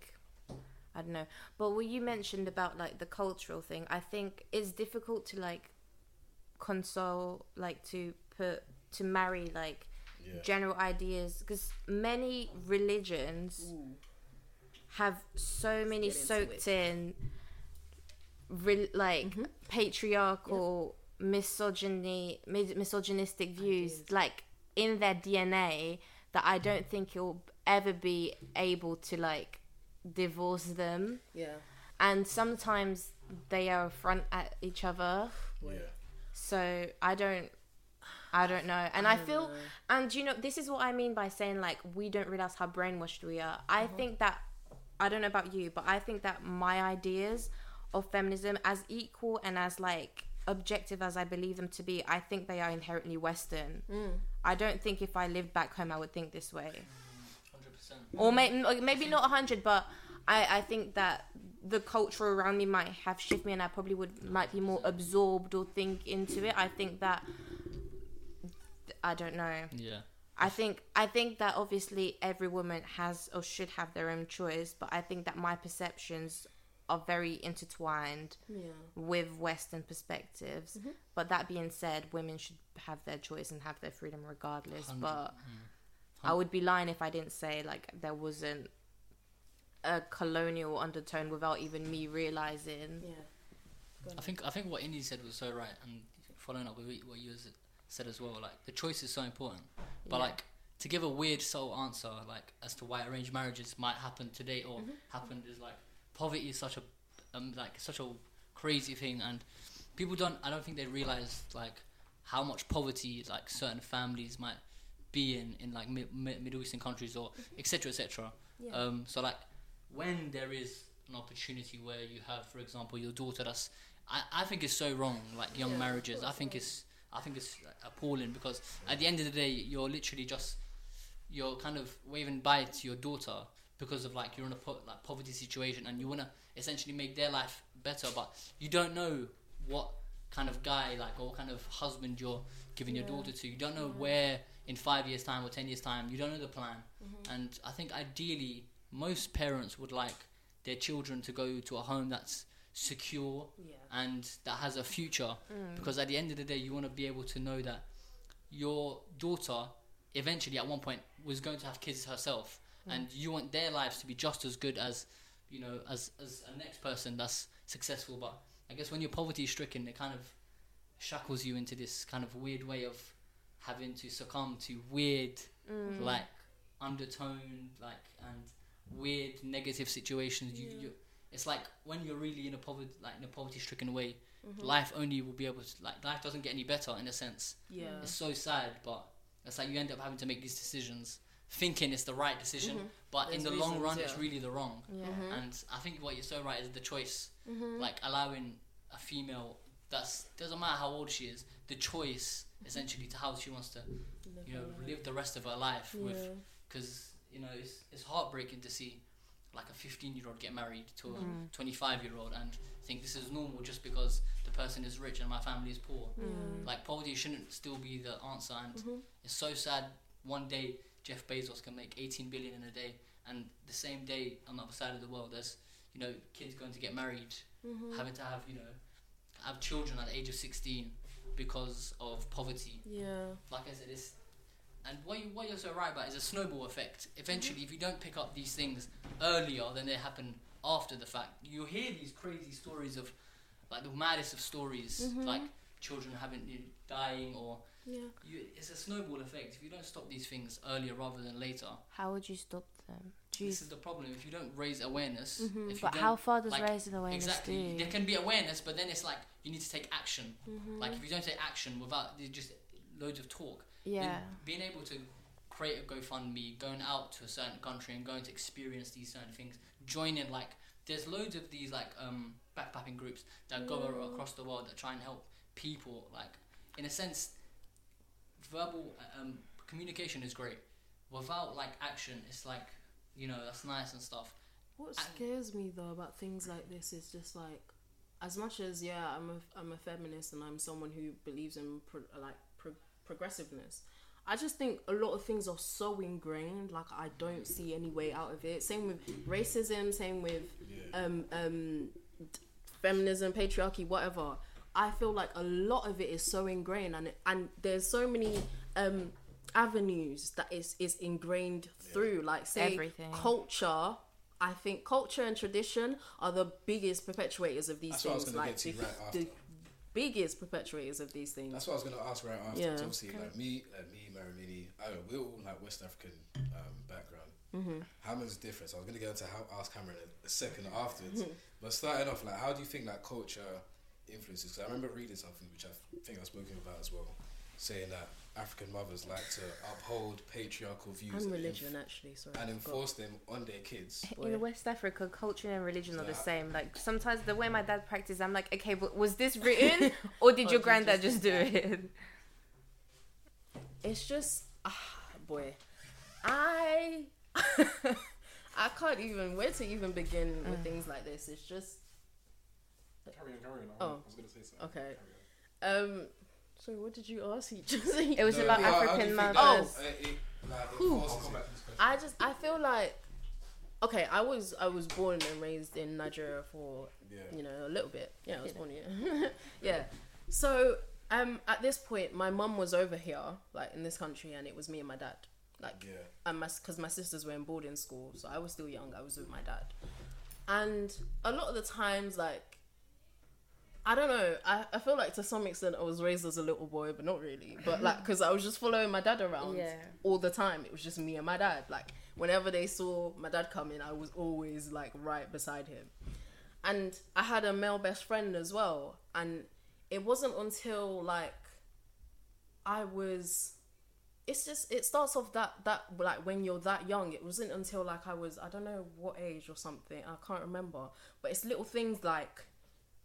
I don't know. But what you mentioned about like the cultural thing, I think it's difficult to like console like to put to marry like Yeah. general ideas because many religions Ooh. have so many get into soaked in re- like Mhm. patriarchal misogyny mis- misogynistic views Ideas. like in their DNA that I don't think you'll ever be able to like divorce them Yeah. and sometimes they are front at each other Yeah. so I don't I don't know and I, don't feel know. and you know, this is what I mean by saying like we don't realize how brainwashed we are. I Uh-huh. think that I don't know about you, but I think that my ideas of feminism, as equal and as like objective as I believe them to be, I think they are inherently Western. Mm. I don't think if I lived back home, I would think this way, Hundred percent. or may- maybe not hundred, but I I think that the culture around me might have shifted me, and I probably would might be more absorbed or think into it. I think that I don't know. Yeah. I think I think that obviously every woman has or should have their own choice, but I think that my perceptions are very intertwined Yeah. with Western perspectives. Mhm. But that being said, women should have their choice and have their freedom regardless. Hundred- But mm. I would be lying if I didn't say like there wasn't a colonial undertone without even me realizing. Yeah. I think I think what Indy said was so right, and following up with what you s- said as well, like the choice is so important. But Yeah. like to give a weird soul answer, like as to why arranged marriages might happen today or happened, is like poverty is such a um, like such a crazy thing, and people don't. I don't think they realize like how much poverty like certain families might be in in like mi- mi- Middle Eastern countries or etc. etc. Yeah. Um, so like when there is an opportunity where you have, for example, your daughter that's I, I think it's so wrong, like young Yeah, marriages. I think it's I think it's appalling because at the end of the day you're literally just you're kind of waving bye to your daughter because of like you're in a po- like poverty situation and you want to essentially make their life better but you don't know what kind of guy like or what kind of husband you're giving your daughter to you don't know Yeah. where in five years time or ten years time you don't know the plan Mm-hmm. and I think ideally most parents would like their children to go to a home that's secure Yeah. and that has a future Mm. because at the end of the day you want to be able to know that your daughter eventually at one point was going to have kids herself and you want their lives to be just as good as you know as as a next person that's successful but i guess when you're poverty stricken it kind of shackles you into this kind of weird way of having to succumb to weird Mm. like undertone like and weird negative situations you, Yeah. you it's like when you're really in a poverty like in a poverty stricken way Mm-hmm. life only will be able to like life doesn't get any better in a sense Yeah. it's so sad but it's like you end up having to make these decisions thinking it's the right decision Mhm. but in the There's long reasons, run it's really the wrong Yeah. Mhm. and i think what you're so right is the choice Mm-hmm. like allowing a female that's doesn't matter how old she is the choice essentially to how she wants to you know live the rest of her life with because you know it's, it's heartbreaking to see like a 15 year old get married to a Mm. 25 year old and think this is normal just because the person is rich and my family is poor Mm. like poverty shouldn't still be the answer and Mhm. it's so sad one day jeff bezos can make 18 billion in a day and the same day on the other side of the world there's you know kids going to get married Mhm. having to have you know have children at the age of 16 because of poverty Yeah. like I said, it's and what you what you're so right about is a snowball effect. Eventually, if you don't pick up these things earlier, then they happen after the fact. You hear these crazy stories of like the maddest of stories, Mhm. like children having you know, dying or Yeah. you, it's a snowball effect. If you don't stop these things earlier rather than later, How would you stop them? You, this is the problem. If you don't raise awareness, Mhm. you but how far does like, raising awareness exactly, do? there can be awareness, but then it's like you need to take action. Mm-hmm. Like if you don't take action without just loads of talk, yeah. being able to create a GoFundMe, going out to a certain country and going to experience these certain things, joining like there's loads of these like um backpacking groups that go Yeah. a- across the world that try and help people. Like in a sense, verbal um, communication is great. Without like action, it's like you know that's nice and stuff. What I- scares me though about things like this is just like, as much as yeah, I'm a I'm a feminist and I'm someone who believes in pro, like progressiveness. I just think a lot of things are so ingrained. Like I don't see any way out of it. Same with racism. Same with Yeah. um um feminism, patriarchy, whatever. I feel like a lot of it is so ingrained, and and there's so many um avenues that is is ingrained through. Like say Everything. culture. I think culture and tradition are the biggest perpetuators of these That's what I was things. Like get to the, right after. the biggest perpetuators of these things. That's what I was gonna ask right after. Yeah. 'cause obviously, like me, like me, Marimini, I don't know, we're all like West African um, background. Mm-hmm. Hammond's different. So I was gonna get into how ask Cameron a, a second afterwards. But starting off, like, how do you think like culture influences? Because I remember reading something which I think I've spoken about as well, saying that African mothers like to uphold patriarchal views and and religion, enf- actually. Sorry, and enforce them on their kids. Boy. In West Africa, culture and religion are the So- same. Like sometimes the way my dad practiced, I'm like, okay, but was this written [laughs] or did Or your did granddad just- just do it? It's just, ah, boy, I, [laughs] I can't even. Where to even begin with Mm. things like this? It's just Carry on, carry on. Oh. I was gonna say something. Okay. Carry on. um. Sorry, what did you ask [laughs] each? It was No, about yeah, how do you African think that, mothers. uh, it, Who? I'll enforces come it? back to this question. I just I feel like okay, I was I was born and raised in Nigeria for Yeah. you know a little bit. Yeah, I was Yeah. born here. [laughs] yeah. So um at this point, my mum was over here, like in this country, and it was me and my dad. Like Yeah. and my because my sisters were in boarding school, so I was still young. I was with my dad, and a lot of the times, like I don't know, I, I feel like to some extent I was raised as a little boy, but not really. But like [laughs] because I was just following my dad around Yeah. all the time. It was just me and my dad. Like whenever they saw my dad coming, I was always like right beside him. And I had a male best friend as well, and it wasn't until like I was it's just it starts off that that like when you're that young it wasn't until like i was i don't know what age or something i can't remember but it's little things like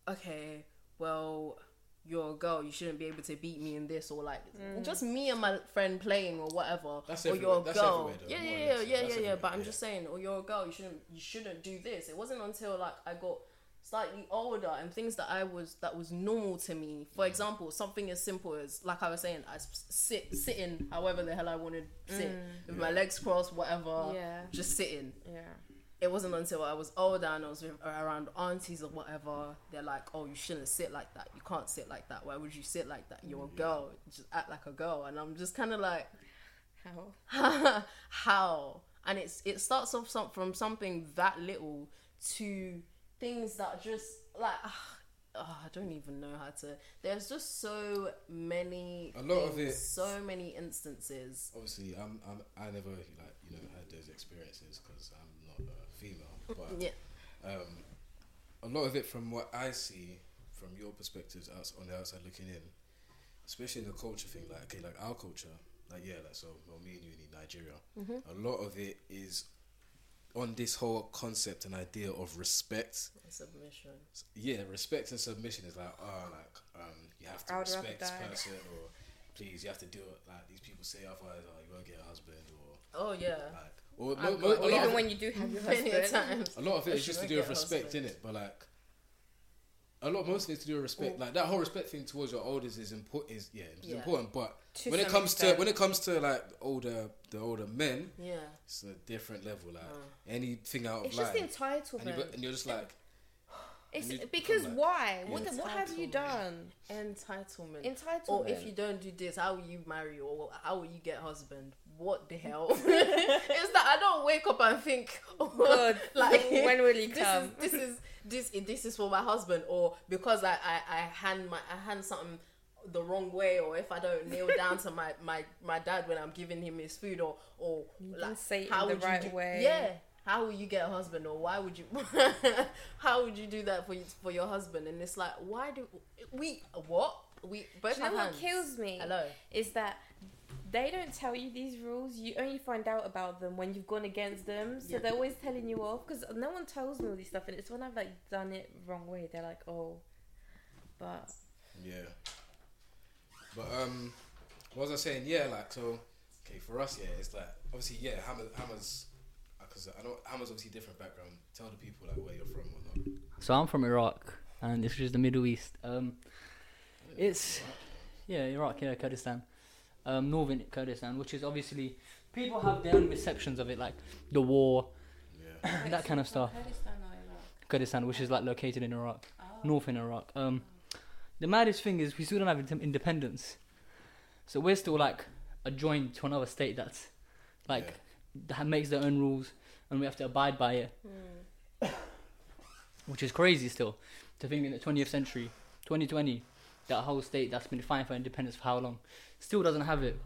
okay well you're a girl you shouldn't be able to beat me in this or like mm. just me and my friend playing or whatever That's or you're a that's girl though, yeah more yeah yeah yeah yeah yeah but i'm yeah. just saying or you're a girl you shouldn't you shouldn't do this it wasn't until like i got slightly older and things that I was that was normal to me. For mm. example, something as simple as like I was saying, I sit sitting however the hell I wanted to sit mm. with my legs crossed, whatever, Yeah. just sitting. Yeah. It wasn't until I was older and I was with, around aunties or whatever, they're like, "Oh, you shouldn't sit like that. You can't sit like that. Why would you sit like that? You're a girl. Just act like a girl." And I'm just kind of like, How? [laughs] how and it's it starts off some, from something that little to things that just like ah, I don't even know how to. There's just so many. A lot of things, it- So many instances. Obviously, I'm, I'm I never like you know had those experiences because I'm not a female, but Yeah. um, a lot of it from what I see from your perspectives outs on the outside looking in, especially in the culture thing, like okay, like our culture, like yeah, like so, well, me and you in Nigeria, Mm-hmm. a lot of it is on this whole concept and idea of respect. and Submission. Yeah, respect and submission is like, oh, like um, you have to I would respect this person, or please, you have to do it like these people say, otherwise, oh, you won't get a husband, or Oh yeah. like, or, mo- mo- or Even of, when you do have your Many a husband. times. a lot of it Or is she just to do with get a respect, husband. innit? But like, a lot most of it's to do with respect. Like that whole respect thing towards your elders is important. Is yeah, it's Yeah. important. But To when it some comes to when it comes to like older the older men, Yeah. it's a different level. Like Uh. anything out of It's line, just and, entitlement. you, and you're just like, [gasps] It's because like- why? What, Yeah. the, what have you done? Entitlement. Entitlement. or if you don't do this, how will you marry or how will you get husband? What the hell? [laughs] it's that I don't wake up and think, oh, [laughs] God, like when will he this come? Is, this is this this is for my husband, or because I, I I hand my I hand something the wrong way, or if I don't kneel down to my my my dad when I'm giving him his food, or or didn't say how in the would you right do- way. Yeah. How will you get a husband, or why would you? [laughs] how would you do that for you, for your husband? And it's like, why do we what we both you know what hands. kills me? Hello. Is that they don't tell you these rules. You only find out about them when you've gone against them. So Yeah. they're always telling you off because no one tells me all this stuff, and it's when I've like done it wrong way. They're like, oh, but Yeah. But um, what was I saying? Yeah, like so. Okay, for us, yeah, it's like obviously, yeah, Hammer, Hammer's. I because I know Hammer's obviously different background. Tell the people like where you're from or not. So I'm from Iraq, and this is the Middle East. Um, it's yeah, Iraq, yeah, Kurdistan, um, northern Kurdistan, which is obviously people have their own perceptions of it, like the war, Yeah. [coughs] that kind of stuff. Kurdistan? Kurdistan, which is like located in Iraq, Oh. north in Iraq. Um, the maddest thing is we still don't have independence, so we're still like adjoined to another state that's like that makes their own rules, and we have to abide by it. Mm. [coughs] which is crazy still to think in the 20th century 2020 that whole state that's been fighting for independence for how long still doesn't have it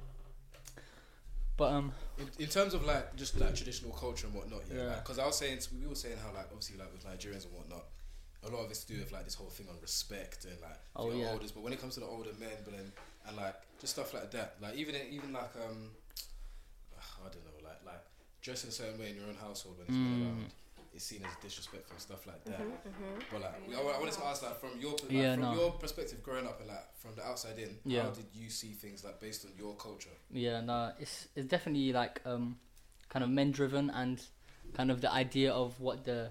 but um In, in terms of like just like traditional culture and whatnot, yeah. Yeah. Because I was saying, we were saying how like obviously like with Nigerians and whatnot, a lot of it's to do with like this whole thing on respect and like Oh, the yeah. elders. But when it comes to the older men, but then and like just stuff like that, like even even like um, [sighs] I don't know, like like dressing a certain way in your own household when it's Mm. around. Is seen as disrespectful and stuff like that. Mm-hmm. But like, we, I, I wanted to ask like from your like, Yeah, from no. your perspective growing up and like from the outside in, Yeah. how did you see things like based on your culture? yeah no it's it's definitely like um kind of men driven and kind of the idea of what the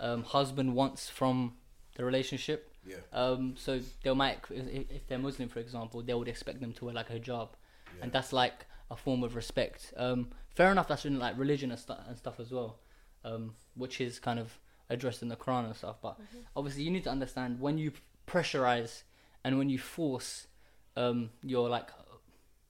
um, husband wants from the relationship Yeah, um so they might if, if they're muslim for example they would expect them to wear like a hijab yeah. and that's like a form of respect. Um, fair enough, that's in like religion and, stu- and stuff as well, um, which is kind of addressed in the Quran and stuff. But obviously, you need to understand when you pressurize and when you force um, your like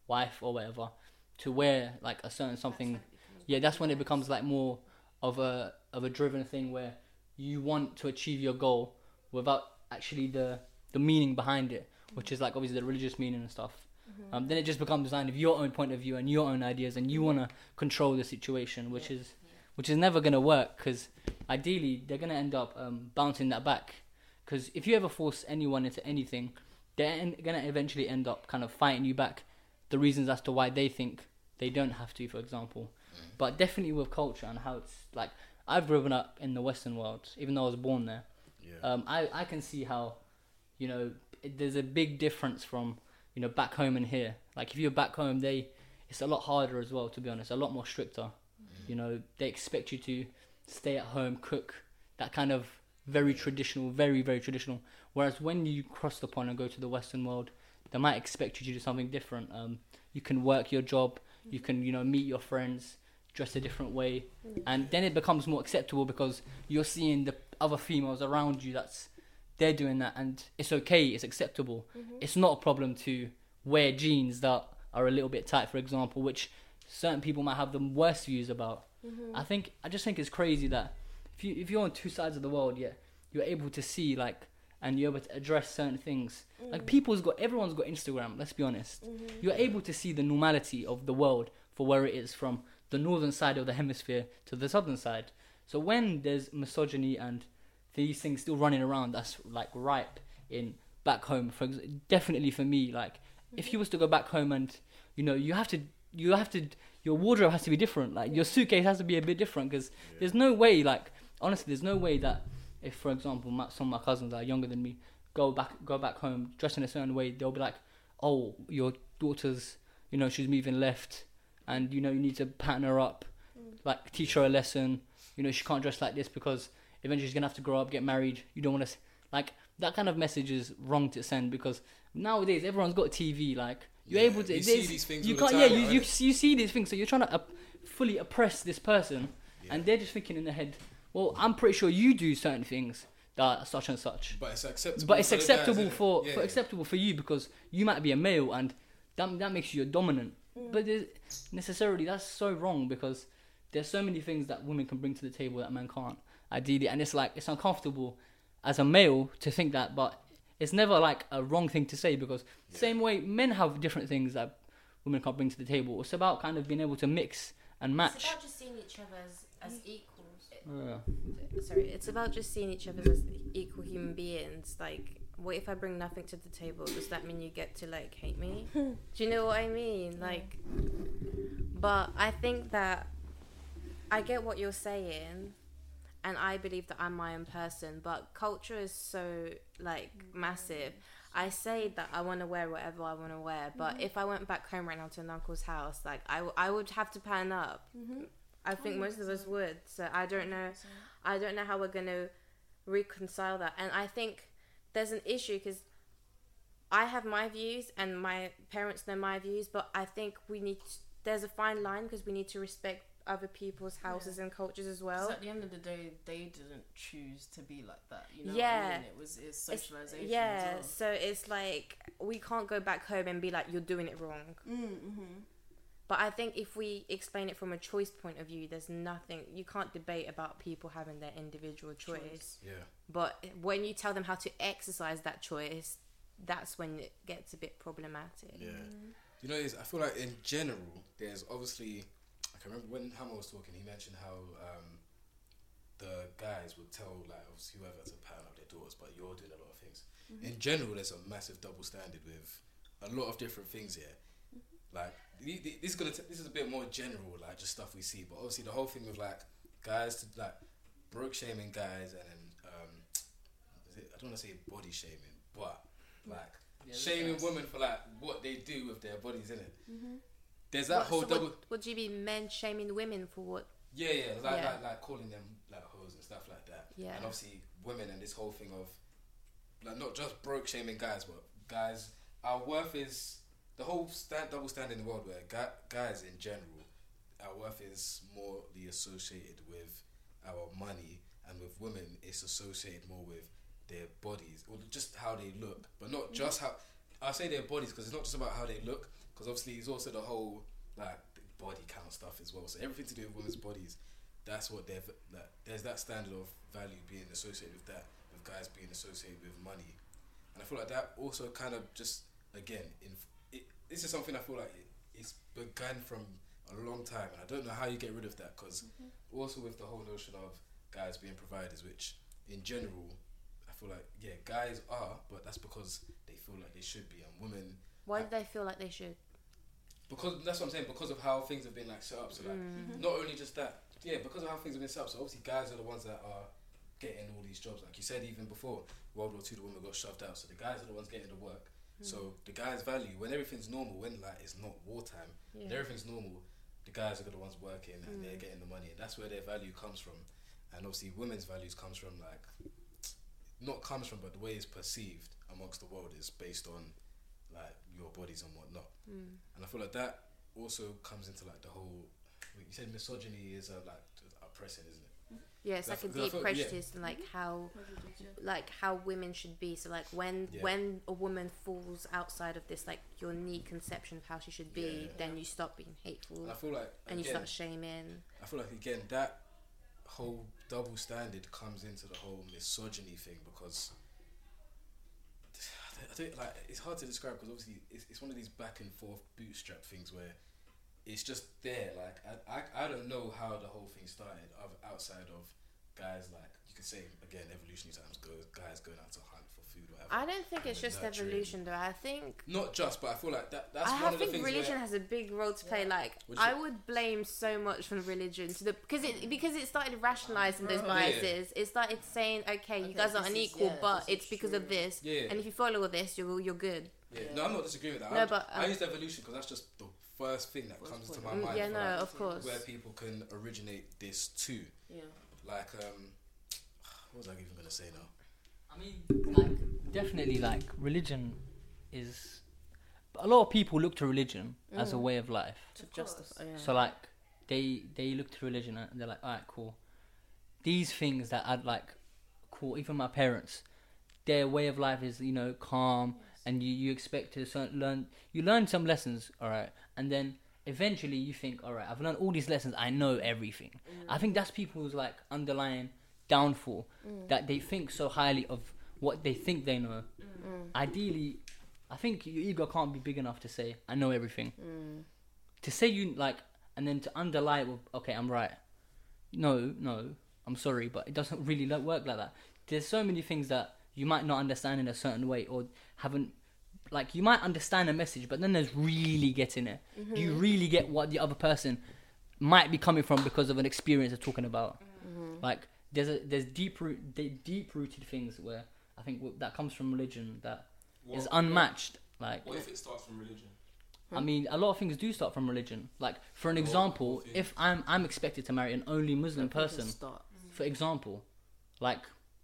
wife or whatever to wear like a certain something. Yeah, that's when it becomes like more of a of a driven thing where you want to achieve your goal without actually the the meaning behind it, which is like obviously the religious meaning and stuff. Um, then it just becomes designed of your own point of view and your own ideas, and you want to control the situation, which is which is never going to work because ideally they're going to end up um, bouncing that back. Because if you ever force anyone into anything, they're going to eventually end up kind of fighting you back. The reasons as to why they think they don't have to, for example. But definitely with culture and how it's like, I've grown up in the Western world, even though I was born there yeah. um, I, I can see how, you know, it, there's a big difference from, you know, back home and here. Like if you're back home, they, it's a lot harder as well, to be honest, a lot more stricter. You know, they expect you to stay at home, cook, that kind of very traditional, very, very traditional. Whereas when you cross the pond and go to the Western world, they might expect you to do something different. Um, you can work your job, you can, you know, meet your friends, dress a different way, and then it becomes more acceptable because you're seeing the other females around you that's they're doing that and it's okay it's acceptable it's not a problem to wear jeans that are a little bit tight for example which certain people might have the worst views about. Mm-hmm. I think i just think it's crazy that if you if you're on two sides of the world yeah you're able to see like and you're able to address certain things. Like mm. people's got everyone's got instagram let's be honest. Mm-hmm. You're able to see the normality of the world for where it is from the northern side of the hemisphere to the southern side. So when there's misogyny and these things still running around, that's like ripe in back home. For ex- definitely for me, like if mm-hmm. you was to go back home and you know you have to, you have to, your wardrobe has to be different. Like your suitcase has to be a bit different because there's no way, like honestly, there's no way that if, for example, my, some of my cousins that are younger than me go back go back home dressed in a certain way, they'll be like, oh, your daughter's, you know, she's moving left, and you know you need to pattern her up, mm. like teach her a lesson. You know she can't dress like this because eventually she's gonna have to grow up get married. You don't want to like that kind of message is wrong to send because nowadays everyone's got a tv like you're Yeah, able to you see these things you all can't yeah time, you, right? you, you see these things so you're trying to up, fully oppress this person Yeah. and they're just thinking in their head well i'm pretty sure you do certain things that are such and such But it's acceptable. but it's for the guys, acceptable for, yeah, for yeah. acceptable for you because you might be a male and that that makes you a dominant. But necessarily that's so wrong because there's so many things that women can bring to the table that men can't. Ideally, and it's like it's uncomfortable as a male to think that, but it's never like a wrong thing to say because Yeah. same way men have different things that women can't bring to the table. It's about kind of being able to mix and match. It's about just seeing each other as, as equals. Yeah. Sorry, it's about just seeing each other as equal human beings. Like, what if I bring nothing to the table? Does that mean you get to like hate me? [laughs] Do you know what I mean? Like, but I think that I get what you're saying, and I believe that I'm my own person. But culture is so like mm. massive. I say that I want to wear whatever I want to wear, but mm-hmm. if I went back home right now to an uncle's house, like I, w- I would have to pan up. Mm-hmm. I think most of us would. So I don't know. I don't know how we're gonna reconcile that. And I think there's an issue because I have my views and my parents know my views, but I think we need. There's a fine line because we need to respect other people's houses and cultures as well. at the end of the day, they didn't choose to be like that. You know what Yeah. I mean? It was it's It's- socialization. yeah, As so it's like we can't go back home and be like you're doing it wrong. Mm-hmm. But I think if we explain it from a choice point of view, there's nothing you can't debate about people having their individual choice. Yeah. But when you tell them how to exercise that choice, that's when it gets a bit problematic. Yeah. You know, it's, I feel like in general, there's obviously. I can remember when Hammer was talking. He mentioned how um, the guys would tell like obviously whoever to pattern up their daughters, but you're doing a lot of things. In general, there's a massive double standard with a lot of different things here. Like th- th- this is gonna t- this is a bit more general, like just stuff we see. But obviously, the whole thing with like guys to like broke shaming guys and then um, is it, I don't want to say body shaming, but like Yeah, shaming that's- women for like what they do with their bodies in it. There's that What- whole so double. what do you be men shaming women for what? Yeah, yeah, like, Yeah. like like calling them like hoes and stuff like that. Yeah. And obviously women and this whole thing of like not just broke shaming guys, but guys, our worth is the whole stand double standard in the world where guy, guys in general, our worth is morely associated with our money, and with women it's associated more with their bodies or just how they look, but not just mm. how. I say their bodies because it's not just about how they look, because obviously it's also the whole like body count stuff as well. So everything to do with women's bodies, that's what they've. Like, there's that standard of value being associated with that, with guys being associated with money, and I feel like that also kind of just again in it, this is something I feel like it, it's begun from a long time, and I don't know how you get rid of that because mm-hmm. also with the whole notion of guys being providers, which in general. I feel like yeah, guys are, but that's because they feel like they should be, and women Why do they feel like they should? Because that's what I'm saying. Because of how things have been like set up, so like Mm. not only just that, yeah, because of how things have been set up. So obviously, guys are the ones that are getting all these jobs. Like you said, even before World War Two, the women got shoved out. So the guys are the ones getting the work. So the guys value when everything's normal, when like it's not wartime, when Yeah. everything's normal. The guys are the ones working and they're Mm. getting the money, and that's where their value comes from. And obviously, women's values comes from like not comes from, but the way it's perceived amongst the world is based on like your bodies and whatnot. Mm. And I feel like that also comes into like the whole. You said misogyny is uh, like oppressing, isn't it? Yeah, it's like a f- 'cause I deep feel- yeah. prejudice and like how like how women should be. So like when Yeah. when a woman falls outside of this like your neat conception of how she should be, Yeah. then you stop being hateful And I feel like and you again, start shaming. I feel like again that whole double standard comes into the whole misogyny thing because I think like it's hard to describe because obviously it's, it's one of these back and forth bootstrap things where it's just there. Like I, I, I don't know how the whole thing started outside of guys like you could say again evolutionary times guys going out to hunt food or whatever. I don't think it's just nurturing. evolution though. I think Not just, but I feel like that that's I one of the think things religion where, has a big role to play. Like Would you- I would blame so much from religion to the because it because it started rationalizing those Yeah. biases. It started saying, okay, you guys are this is- unequal, yeah, but it's is because of this. Yeah. And if you follow this, you're you're good. Yeah. Yeah. No, I'm not disagreeing with that. No, I, but, I um, used evolution because that's just the first thing that comes into point. my mind. yeah, no, like, of course. where people can originate this too. Yeah. Like, um, [sighs] what was I even gonna say now? I mean, like, definitely like religion is a lot of people look to religion as a Mm. way of life To Of course. justify. Yeah. so like they they look to religion and they're like all right cool these things that i'd like cool even my parents their way of life is you know calm and you, you expect to learn you learn some lessons all right and then eventually you think all right i've learned all these lessons i know everything i think that's people's like underlying downfall mm. that they think so highly of what they think they know. Mm. Ideally i think your ego can't be big enough to say i know everything. Mm. To say you like and then to underlie with okay i'm right. No no i'm sorry but it doesn't really work like that. There's so many things that you might not understand in a certain way or haven't like you might understand a message but then there's really getting it. Do you really get what the other person might be coming from because of an experience they're talking about. Mm-hmm. Like there's a there's deep root deep rooted things where i think w- that comes from religion that is What- unmatched like What if it starts from religion? I mean, a lot of things do start from religion. Like, for an example, course, if I'm I'm expected to marry an only Muslim People person, start. for example, like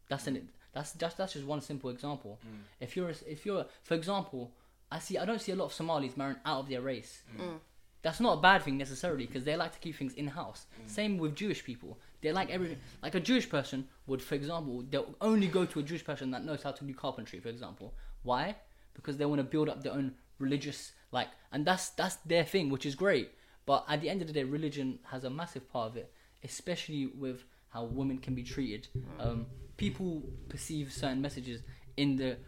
that's an that's just that's just one simple example. Mm. If you're a- if you're for example, I see I don't see a lot of Somalis marrying out of their race. Mm. That's not a bad thing necessarily because they like to keep things in house. Same with Jewish people. They like everything. Like a Jewish person would, for example, they'll only go to a Jewish person that knows how to do carpentry, for example. Why? Because they want to build up their own religious like, and that's that's their thing, which is great. But at the end of the day, religion has a massive part of it, especially with how women can be treated. Um, people perceive certain messages in the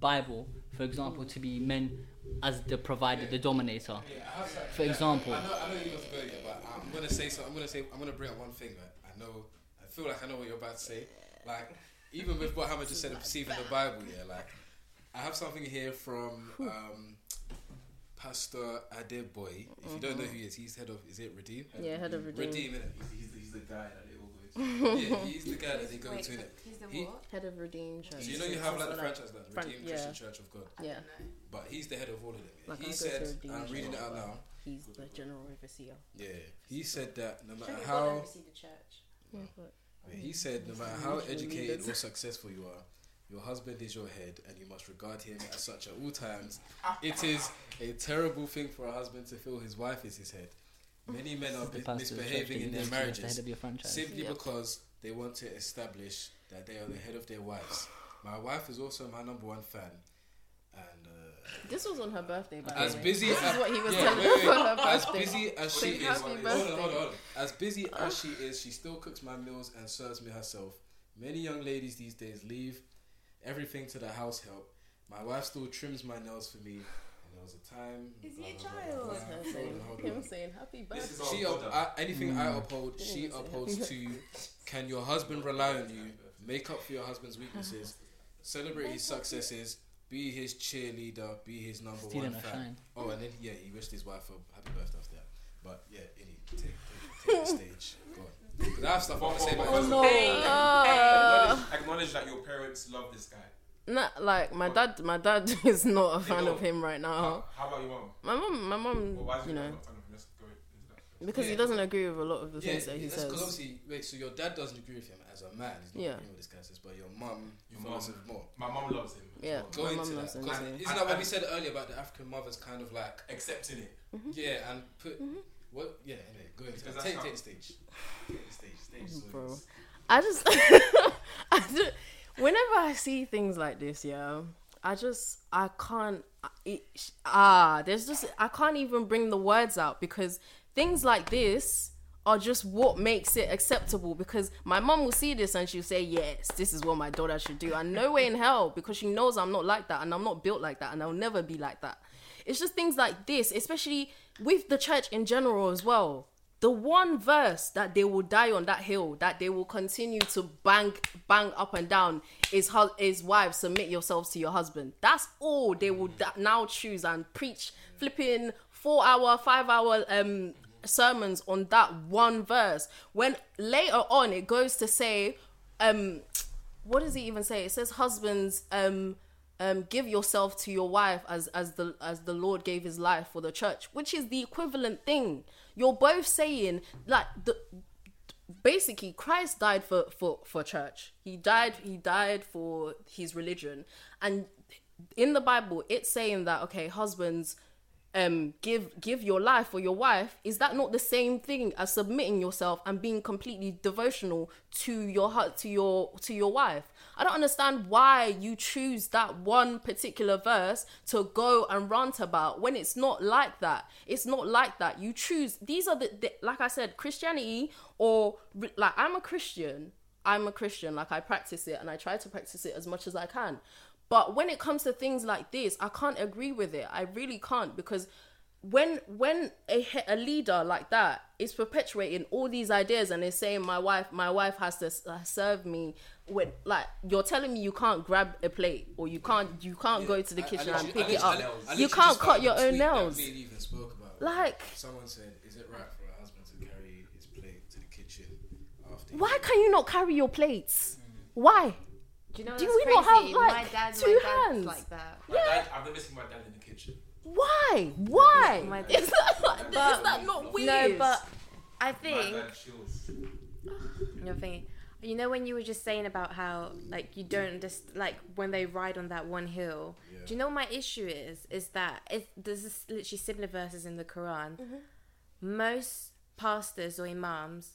Bible, for example, to be men as the provider, the dominator. Yeah, have For yeah, example. I know, I know you're going to but I'm gonna say something. I'm gonna say, I'm gonna bring up one thing that I know. I feel like I know what you're about to say. Like, even with what Hamid just said, of perceiving the Bible, yeah. Like, I have something here from um, Pastor Adeboye. If you don't know who he is, he's head of. Is it Redeem? Yeah, head of Redeem. Redeem. He's, he's, the, he's the guy that they all go to. yeah, he's the guy that they go Wait, to. He's the He- what? Head of Redeem Church. So you know you have like the So, franchise, like Fran- Redeemed yeah. Christian Church of God. Yeah, But he's the head of all of them. yeah. Like, I he go said, to Redeemed I'm reading it Church, out but- now. he's the general overseer. Yeah, he said that no matter how God oversee the church? Yeah, Yeah, He said, no matter how educated or successful you are, your husband is your head, and you must regard him as such at all times. Ah. It is a terrible thing for a husband to feel his wife is his head. Many men are The bi- pastor's church misbehaving that in their go to as the marriages head of your franchise. simply Yep. because they want to establish that they are the head of their wives. My wife is also my number one fan, and uh, this was on her birthday. By as the way. busy This as is what he was yeah, telling wait, her wait, for her as birthday. busy as she Say is, happy hold on, birthday. hold on, hold on. As busy as she is, she still cooks my meals and serves me herself. Many young ladies these days leave everything to the house help. My wife still trims my nails for me. And there was a time. Is he a blah, blah, child? blah, Her blah. Hold saying, on, hold him saying happy birthday. She up, brother. I, anything I Mm. uphold, she upholds happy to. Can your husband rely on you? Make up for your husband's weaknesses. [laughs] Celebrate his successes. Be his cheerleader. Be his number Stealing one fan. Oh, and then yeah, he wished his wife a happy birthday after that. But yeah, any take, take, take the stage. Go on. 'Cause I have stuff I want to say about Oh his- no! Hey, Ah. Acknowledge, acknowledge that your parents love this guy. Nah, like my dad. My dad [laughs] is not a fan of him right now. How, how about your mom? My mom, my mom, Well, why is you your know, dad not fan of him? Let's go into that. because he doesn't agree with a lot of the Yeah, things that he that's because obviously, wait. So your dad doesn't agree with him as a man. He's not Yeah. agreeing with this guy says, but your mum Your follows mum. him more. My mom loves him. as Yeah. well. Go My into mum that. loves him 'cause too. Isn't that what we said earlier about the African mothers kind of like Accepting it. Mm-hmm. yeah and put mm-hmm. what yeah anyway go into that. Take, take the stage. Take the stage. Stage. Bro. it's- I just, [laughs] I just, whenever I see things like this, yeah, I just, I can't, it, ah, there's just, I can't even bring the words out because things like this are just what makes it acceptable because my mom will see this and she'll say, yes, this is what my daughter should do. And no way in hell because she knows I'm not like that and I'm not built like that and I'll never be like that. It's just things like this, especially with the church in general as well the one verse that they will die on that hill that they will continue to bang bang up and down is hu- is wives submit yourselves to your husband. That's all they will da- now choose and preach flipping four hour five hour um sermons on that one verse. When later on it goes to say um what does it even say? It says husbands um um, give yourself to your wife as as the as the Lord gave His life for the church, which is the equivalent thing. You're both saying like the basically Christ died for for for church. He died he died for his religion, and in the Bible it's saying that okay, husbands um give give your life for your wife. Is that not the same thing as submitting yourself and being completely devotional to your heart to your to your wife i don't understand why you choose that one particular verse to go and rant about when it's not like that. It's not like that. You choose these are the, the like i said christianity or like i'm a christian. I'm a christian. Like i practice it and i try to practice it as much as i can. But when it comes to things like this, I can't agree with it. I really can't because when when a, a leader like that is perpetuating all these ideas and is saying my wife my wife has to uh, serve me when like you're telling me you can't grab a plate or you can't you can't go to the I- I kitchen literally- and pick I it up. I You can't cut your own nails. we even spoke about. Like- someone said, "Is it right for a husband to carry his plate to the kitchen after?" Why can you not carry your plates? Why? Do you know Do what's we not crazy? have, like, my dad, two my dad's hands? like that. My dad, I've never seen my dad in the kitchen. Why? Why? My [laughs] is, that not, is But- that not weird? No, but I think dad chills. you're [sighs] thinking. You know when you were just saying about how like you don't just like when they ride on that one hill. Yeah. Do you know what my issue is? Is that it, there's this literally similar verses in the Quran. Mm-hmm. Most pastors or imams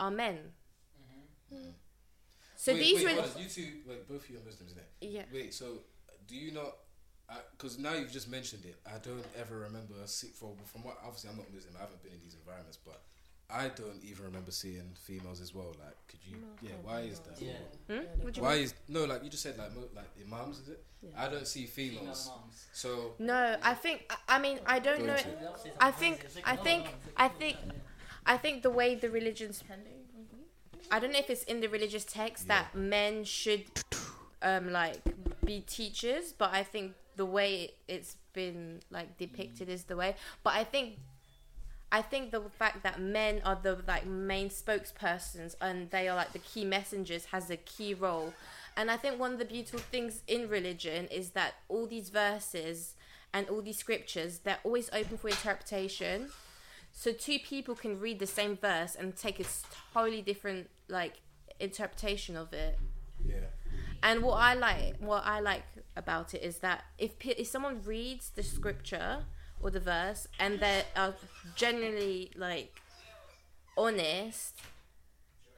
are men. So wait, these wait, were hold you two, like both of you are Muslims, isn't it? yeah. Wait, so do you not? Because now you've just mentioned it, I don't ever remember see for from what obviously I'm not Muslim, I haven't been in these environments, but I don't even remember seeing females as well. Like, could you? yeah, why is that? Yeah. Hmm? What do you Why mean? is no like you just said like mo- like imams is it? I don't see females. moms. So No, I think I- I mean I don't Go know. into it. I think I think I think I think the way the religions I don't know if it's in the religious text that men should um like be teachers, but I think the way it's been like depicted is the way. But I think I think the fact that men are the like main spokespersons and they are like the key messengers has a key role. And I think one of the beautiful things in religion is that all these verses and all these scriptures they're always open for interpretation. So two people can read the same verse and take a totally different like interpretation of it. yeah, And what I like, what I like about it is that if if someone reads the scripture or the verse and they are generally like honest,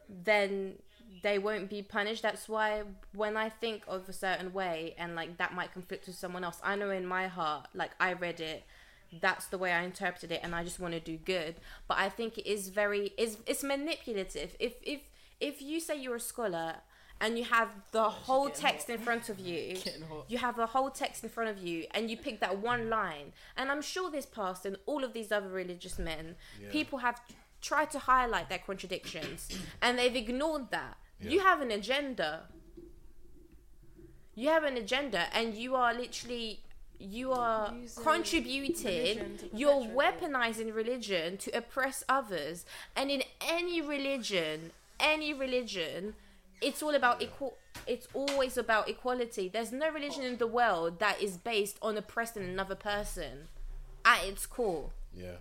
then they won't be punished. That's why when I think of a certain way and like that might conflict with someone else, I know in my heart, like I read it, that's the way I interpreted it, and I just want to do good. But I think it is very, it's it's manipulative. If if if you say you're a scholar and you have the whole text in front of you, [laughs] you have the whole text in front of you, and you pick that one line, and I'm sure this pastor and all of these other religious men, Yeah. people have tried to highlight their contradictions, [clears throat] and they've ignored that. Yeah. You have an agenda. You have an agenda, and you are literally you are Using contributing you're weaponizing religion to oppress others and in any religion any religion it's all about equal it's always about equality there's no religion in the world that is based on oppressing another person at its core yeah.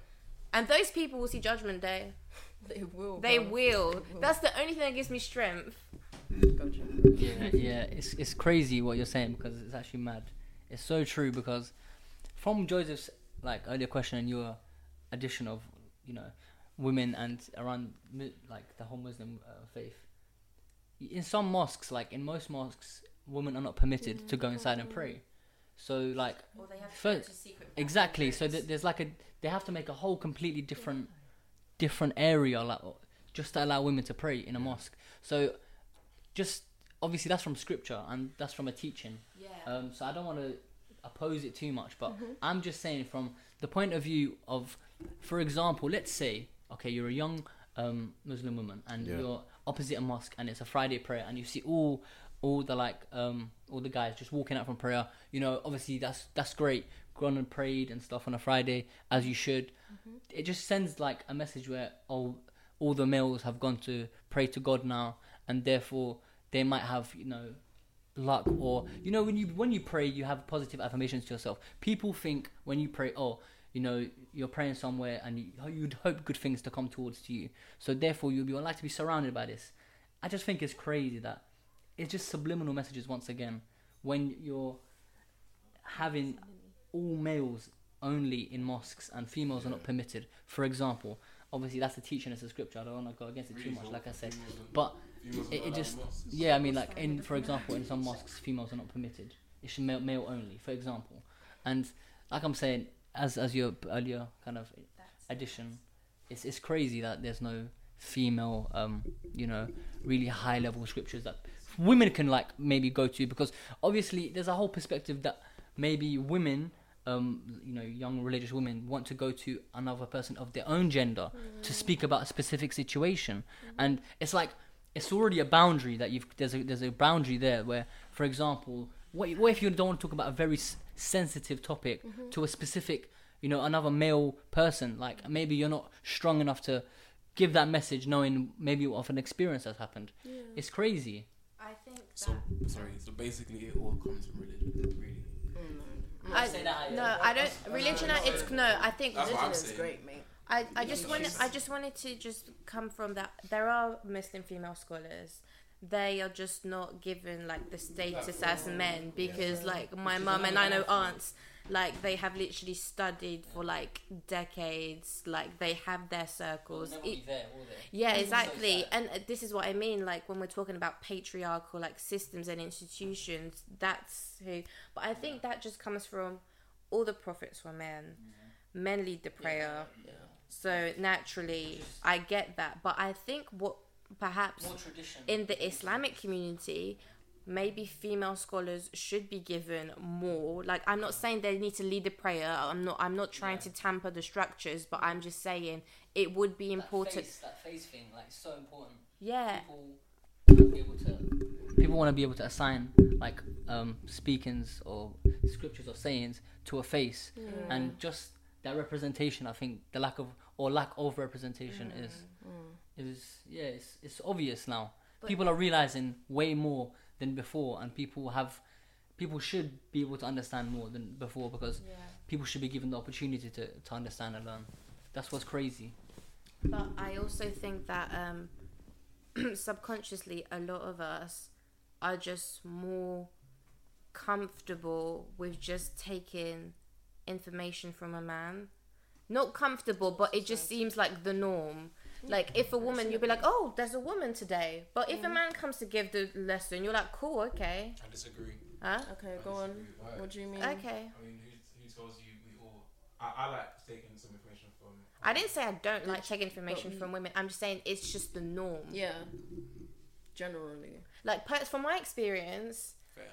and those people will see judgment day [laughs] They will. they bruv. will that's the only thing that gives me strength Gotcha. yeah, yeah, it's it's crazy what you're saying because it's actually mad. It's so true because from Joseph's like earlier question and your addition of you know women and around like the whole Muslim uh, faith. In some mosques, like in most mosques, women are not permitted to go inside and pray. So like or they have to go exactly, so th- there's like a they have to make a whole completely different different area like just to allow women to pray in a mosque. So just obviously that's from scripture and that's from a teaching. yeah Um, so I don't want to oppose it too much, but I'm just saying from the point of view of, for example, let's say, okay, you're a young um, Muslim woman and Yeah. you're opposite a mosque and it's a Friday prayer and you see all all the like um, all the guys just walking out from prayer. You know, obviously that's that's great. Gone and prayed and stuff on a Friday as you should. It just sends like a message where all all the males have gone to pray to God now and therefore they might have you know luck or you know when you when you pray you have positive affirmations to yourself people think when you pray oh you know you're praying somewhere and you, you'd hope good things to come towards to you. So therefore you'll be like to be surrounded by this. I just think it's crazy that it's just subliminal messages once again. When you're having all males only in mosques and females are not permitted. For example obviously that's the teaching as a scripture. I don't want to go against it too much like i said. But it, it just yeah i mean like in for example in some mosques females are not permitted. It's male, male only for example. And like i'm saying as as your earlier kind of addition it's it's crazy that there's no female um you know really high level scriptures that women can like maybe go to because obviously there's a whole perspective that maybe women um you know young religious women want to go to another person of their own gender to speak about a specific situation. And it's like it's already a boundary that you've there's a there's a boundary there where for example what, what if you don't want to talk about a very sensitive topic mm-hmm. to a specific you know another male person like mm-hmm. maybe you're not strong enough to give that message knowing maybe of an experience that's happened it's crazy i think So sorry. So basically, it all comes from religion, really. You I, say that, no, yeah, I don't. that's- Religion, that's it's no. I think That's Religion is great, mate. I, I just Yeah, wanted I just wanted to just come from that. There are Muslim female scholars. They are just not given like the status as men because like my mum and I know aunts like they have literally studied for like decades. Like they have their circles. never It- there, yeah, exactly. And uh, this is what I mean. Like when we're talking about patriarchal like systems and institutions, that's who. But I think that just comes from all the prophets were men. Men lead the prayer. Yeah. So naturally, I get that. But I think what perhaps in the Islamic community, maybe female scholars should be given more. Like I'm not saying they need to lead the prayer. I'm not. I'm not trying Yeah. to tamper the structures. But I'm just saying it would be That important. face, that face thing, like, so important. Yeah. People want to be able to. people want to be able to assign like um, speakings or scriptures or sayings to a face, and just that representation. I think the lack of or lack of representation is is yeah, it's it's obvious now. But- people are realizing way more than before, and people have people should be able to understand more than before because Yeah. people should be given the opportunity to, to understand and learn. That's what's crazy. But I also think that um, [clears throat] subconsciously, a lot of us are just more comfortable with just taking information from a man. Not comfortable, but it just seems like the norm. Like if a woman, you'll be like, "Oh, there's a woman today." But if a mm. man comes to give the lesson, you're like, "Cool, okay." I disagree. Huh? Okay, I go on. disagree. Why? What do you mean? Okay. I mean, who, who tells you we all? I, I like taking some information from. I didn't say I don't like taking information from women. I'm just saying it's just the norm. Yeah. Generally. Like per- from my experience, Fair.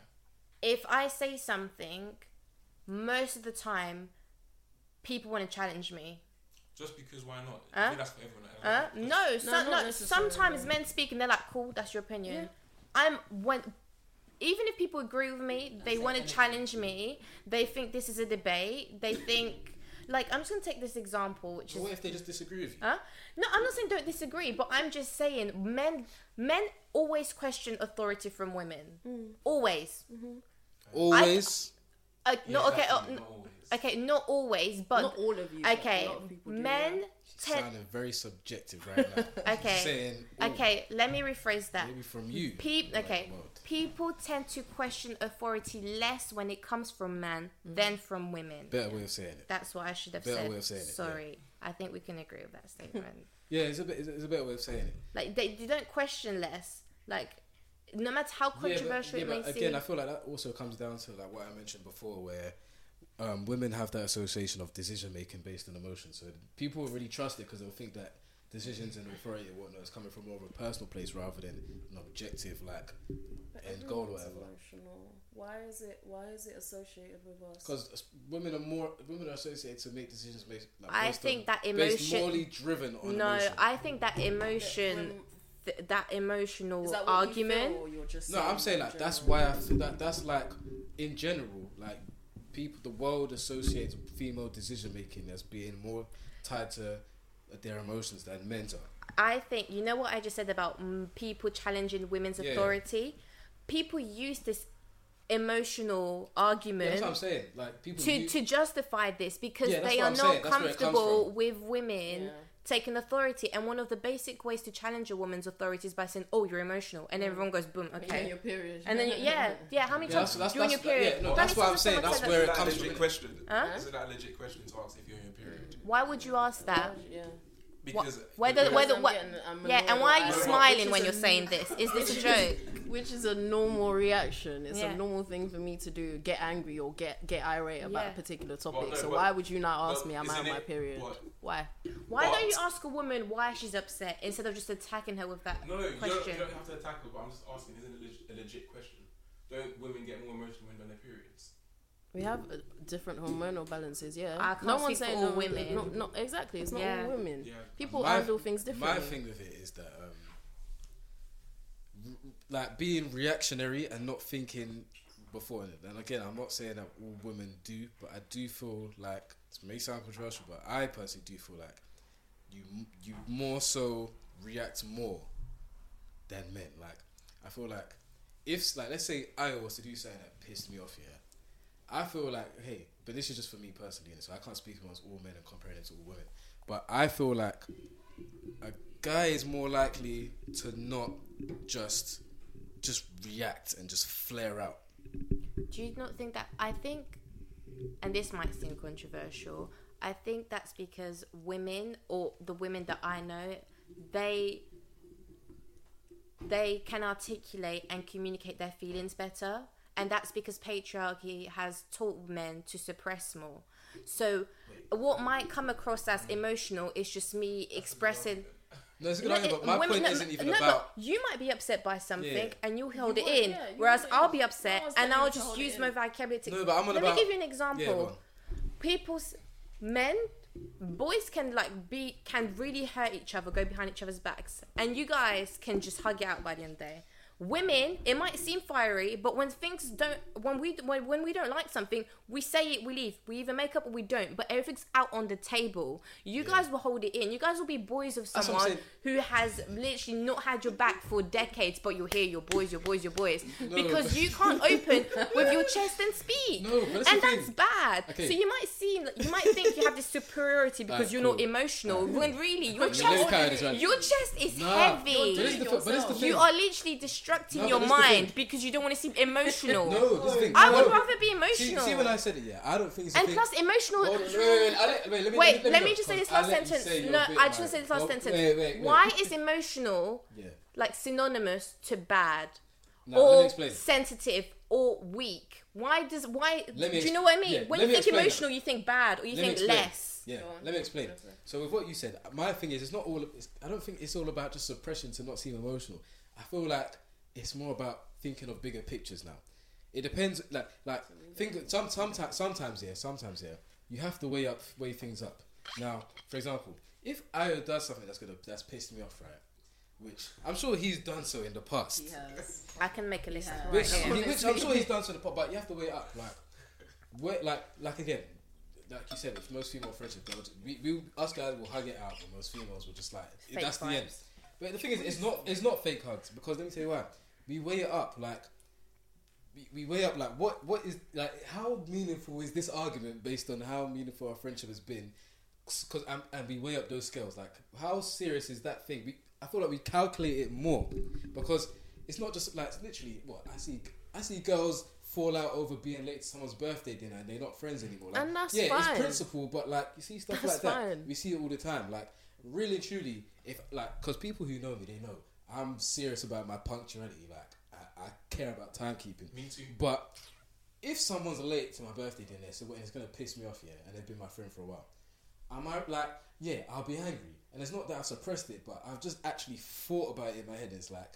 if I say something, most of the time, people want to challenge me. Just because why not? I think that's for everyone. Uh, Just- no, No, so, not no, sometimes men speak and they're like, "Cool, that's your opinion." Yeah. I'm when, even if people agree with me, they want to challenge me. They think this is a debate. They think, like, I'm just gonna take this example, which So is what if they just disagree with you? Huh? No, I'm not saying don't disagree, but I'm just saying men men always question authority from women. Mm. Always. Always. Uh, Yeah, no, okay, uh, exactly, n- not always. okay, not always, but Not all of you. but okay, a lot of people men yeah. tend. Sounding very subjective right now. [laughs] Okay, Saying, okay, let me rephrase that. maybe from you. Peop- Like, okay. well, People tend to question authority less when it comes from men mm-hmm. than from women. Better way of saying it. That's what I should have Better said. way of saying it, yeah. Sorry, I think we can agree with that statement. [laughs] Yeah, it's a bit. It's a, better way of saying it. like they, they don't question less. Like no matter how controversial yeah, it but, may yeah, but again, seem. I feel like that also comes down to like what I mentioned before, where um, women have that association of decision making based on emotion. So people really trust it because they'll think that decisions and authority and whatnot is coming from more of a personal place rather than an objective like But end goal or whatever. Emotional. Why is it? Why is it associated with us? Because women are more women are associated to make decisions based. Like, I based think on, that based emotion. morally driven on No, emotion. I think that That emotion, when- th- that emotional is that what argument. You feel, or you're just No, I'm saying like that's why I feel that that's like in general like people the world associates female decision making as being more tied to their emotions than men's are. I think you know what I just said about mm, people challenging women's Yeah. authority. People use this emotional Yeah, argument that's what I'm saying. Like people to use- to justify this because Yeah, they are I'm not saying. That's where it comes comfortable with women Yeah. Taking authority. And one of the basic ways to challenge a woman's authority is by saying, "Oh, you're emotional," and mm. everyone goes, "Boom, You're in okay." your period. And then you, yeah, yeah. How many Yeah, times that's- that's- you're in your that's- period? yeah, no, that's many what I'm saying, that's where where Is it that a comes legit from. question? Huh? Is it that a legit question to ask if you're in your period? Why would you ask that? Yeah. Because Whether because- whether I'm what? Yeah, and why are you smiling Which when is you're a- saying this? Is this a [laughs] joke? Which is a normal reaction. It's Yeah. a normal thing for me to do. Get angry or get get irate about Yeah. a particular topic. Well, no, so but- why would you not ask me? Am I isn't on my period? what? Why? Why But- don't you ask a woman why she's upset instead of just attacking her with that No, no, you don't, question? you don't have to attack her, but I'm just asking, isn't it leg- a legit question? Don't women get more emotional when they're on their periods? We have uh, different hormonal balances. Yeah. I can't no one's saying all no, women. No, no, exactly. It's not Yeah. all women. Yeah. People My- handle things differently. My differently. thing with it is that um, r- like being reactionary and not thinking before. And again, I'm not saying that all women do, but I do feel like it may sound controversial, but I personally do feel like you you more so react more than men. Like I feel like if like let's say I was to do something that pissed me off, yeah, I feel like, hey, but this is just for me personally, so I can't speak amongst all men and compare it to all women. But I feel like a guy is more likely to not just just react and just flare out. Do you not think that? I think, and this might seem controversial. I think that's because women, or the women that I know, they they can articulate and communicate their feelings better, and that's because patriarchy has taught men to suppress more. So, what might come across as emotional is just me expressing. No, it's a good No, argument, but my women- point no, isn't even no, about. But you might be upset by something Yeah. and you'll hold You it in, yeah, whereas I'll in. be upset one's and I'll just use my vocabulary. To, No, but I'm on Let about. me give you an example. go on. People's men, boys can like be can really hurt each other, go behind each other's backs, and you guys can just hug it out by the end of the day. Women, it might seem fiery, but when things don't, when we when, when we don't like something, we say it, we leave. We either make up or we don't, but everything's out on the table. You guys will hold it in. You guys will be boys of That's what I'm someone who has literally not had your back for decades, but you're here, your boys, your boys, your boys, No, because but- you [laughs] can't open with your chest and speak. No, that's and that's thing. bad. Okay. So you might seem, you might think you have this superiority [laughs] because Alright, you're cool. not emotional, when really your Let me look chest, your chest is Nah, heavy. But the, but the thing. You are literally distracting No, your but this is the mind because you don't want to seem emotional. [laughs] No, this thing. I would No. rather be emotional. see when I said it, yeah, I don't think it's a and thing. plus, emotional. Hold wait, wait, wait, I let, wait, let me, Wait, let let me just say this 'cause I last let you sentence. No, bit, I just man. want to say this last Well, sentence. Wait, wait, wait. Why is emotional [laughs] Yeah. like synonymous to bad Now, or sensitive or weak? Why does why? Do you know what I mean? yeah, when you me think explain emotional, you think bad or you Let think less. Yeah, let me explain. Go for it. So with what you said, my thing is, it's not all. It's, I don't think it's all about just suppression to not seem emotional. I feel like it's more about thinking of bigger pictures now. It depends. Like, like think. Some, sometimes, sometimes, yeah, sometimes, yeah, you have to weigh up, weigh things up. Now, for example, if Ayo does something that's gonna that's pissed me off, right? Which I'm sure he's done so in the past. He has. I can make a list Yeah. Which, here. he- which I'm sure he's done so in the pot, but you have to weigh up. Like, wait, like, like again, like you said, with most female friendships, they'll we, we, us guys will hug it out, but most females will just like, Fake that's the end. But the thing is, it's not, it's not fake hugs because let me tell you why. We weigh it up, like, we, we weigh up, like, what, what is, like, how meaningful is this argument based on how meaningful our friendship has been? Cause and, and we weigh up those scales, like, how serious is that thing? We, I feel like we calculate it more because it's not just like literally what I see. I see girls fall out over being late to someone's birthday dinner and they're not friends anymore. Like, And that's yeah, fine. it's principle, but like you see stuff That's like that. fine. We see it all the time. Like really, truly, if like because people who know me, they know I'm serious about my punctuality. Like I, I care about timekeeping. Me too. But if someone's late to my birthday dinner, so it's gonna piss me off, yeah, and they've been my friend for a while, I might like, yeah, I'll be angry. And it's not that I've suppressed it, but I've just actually thought about it in my head. And it's like,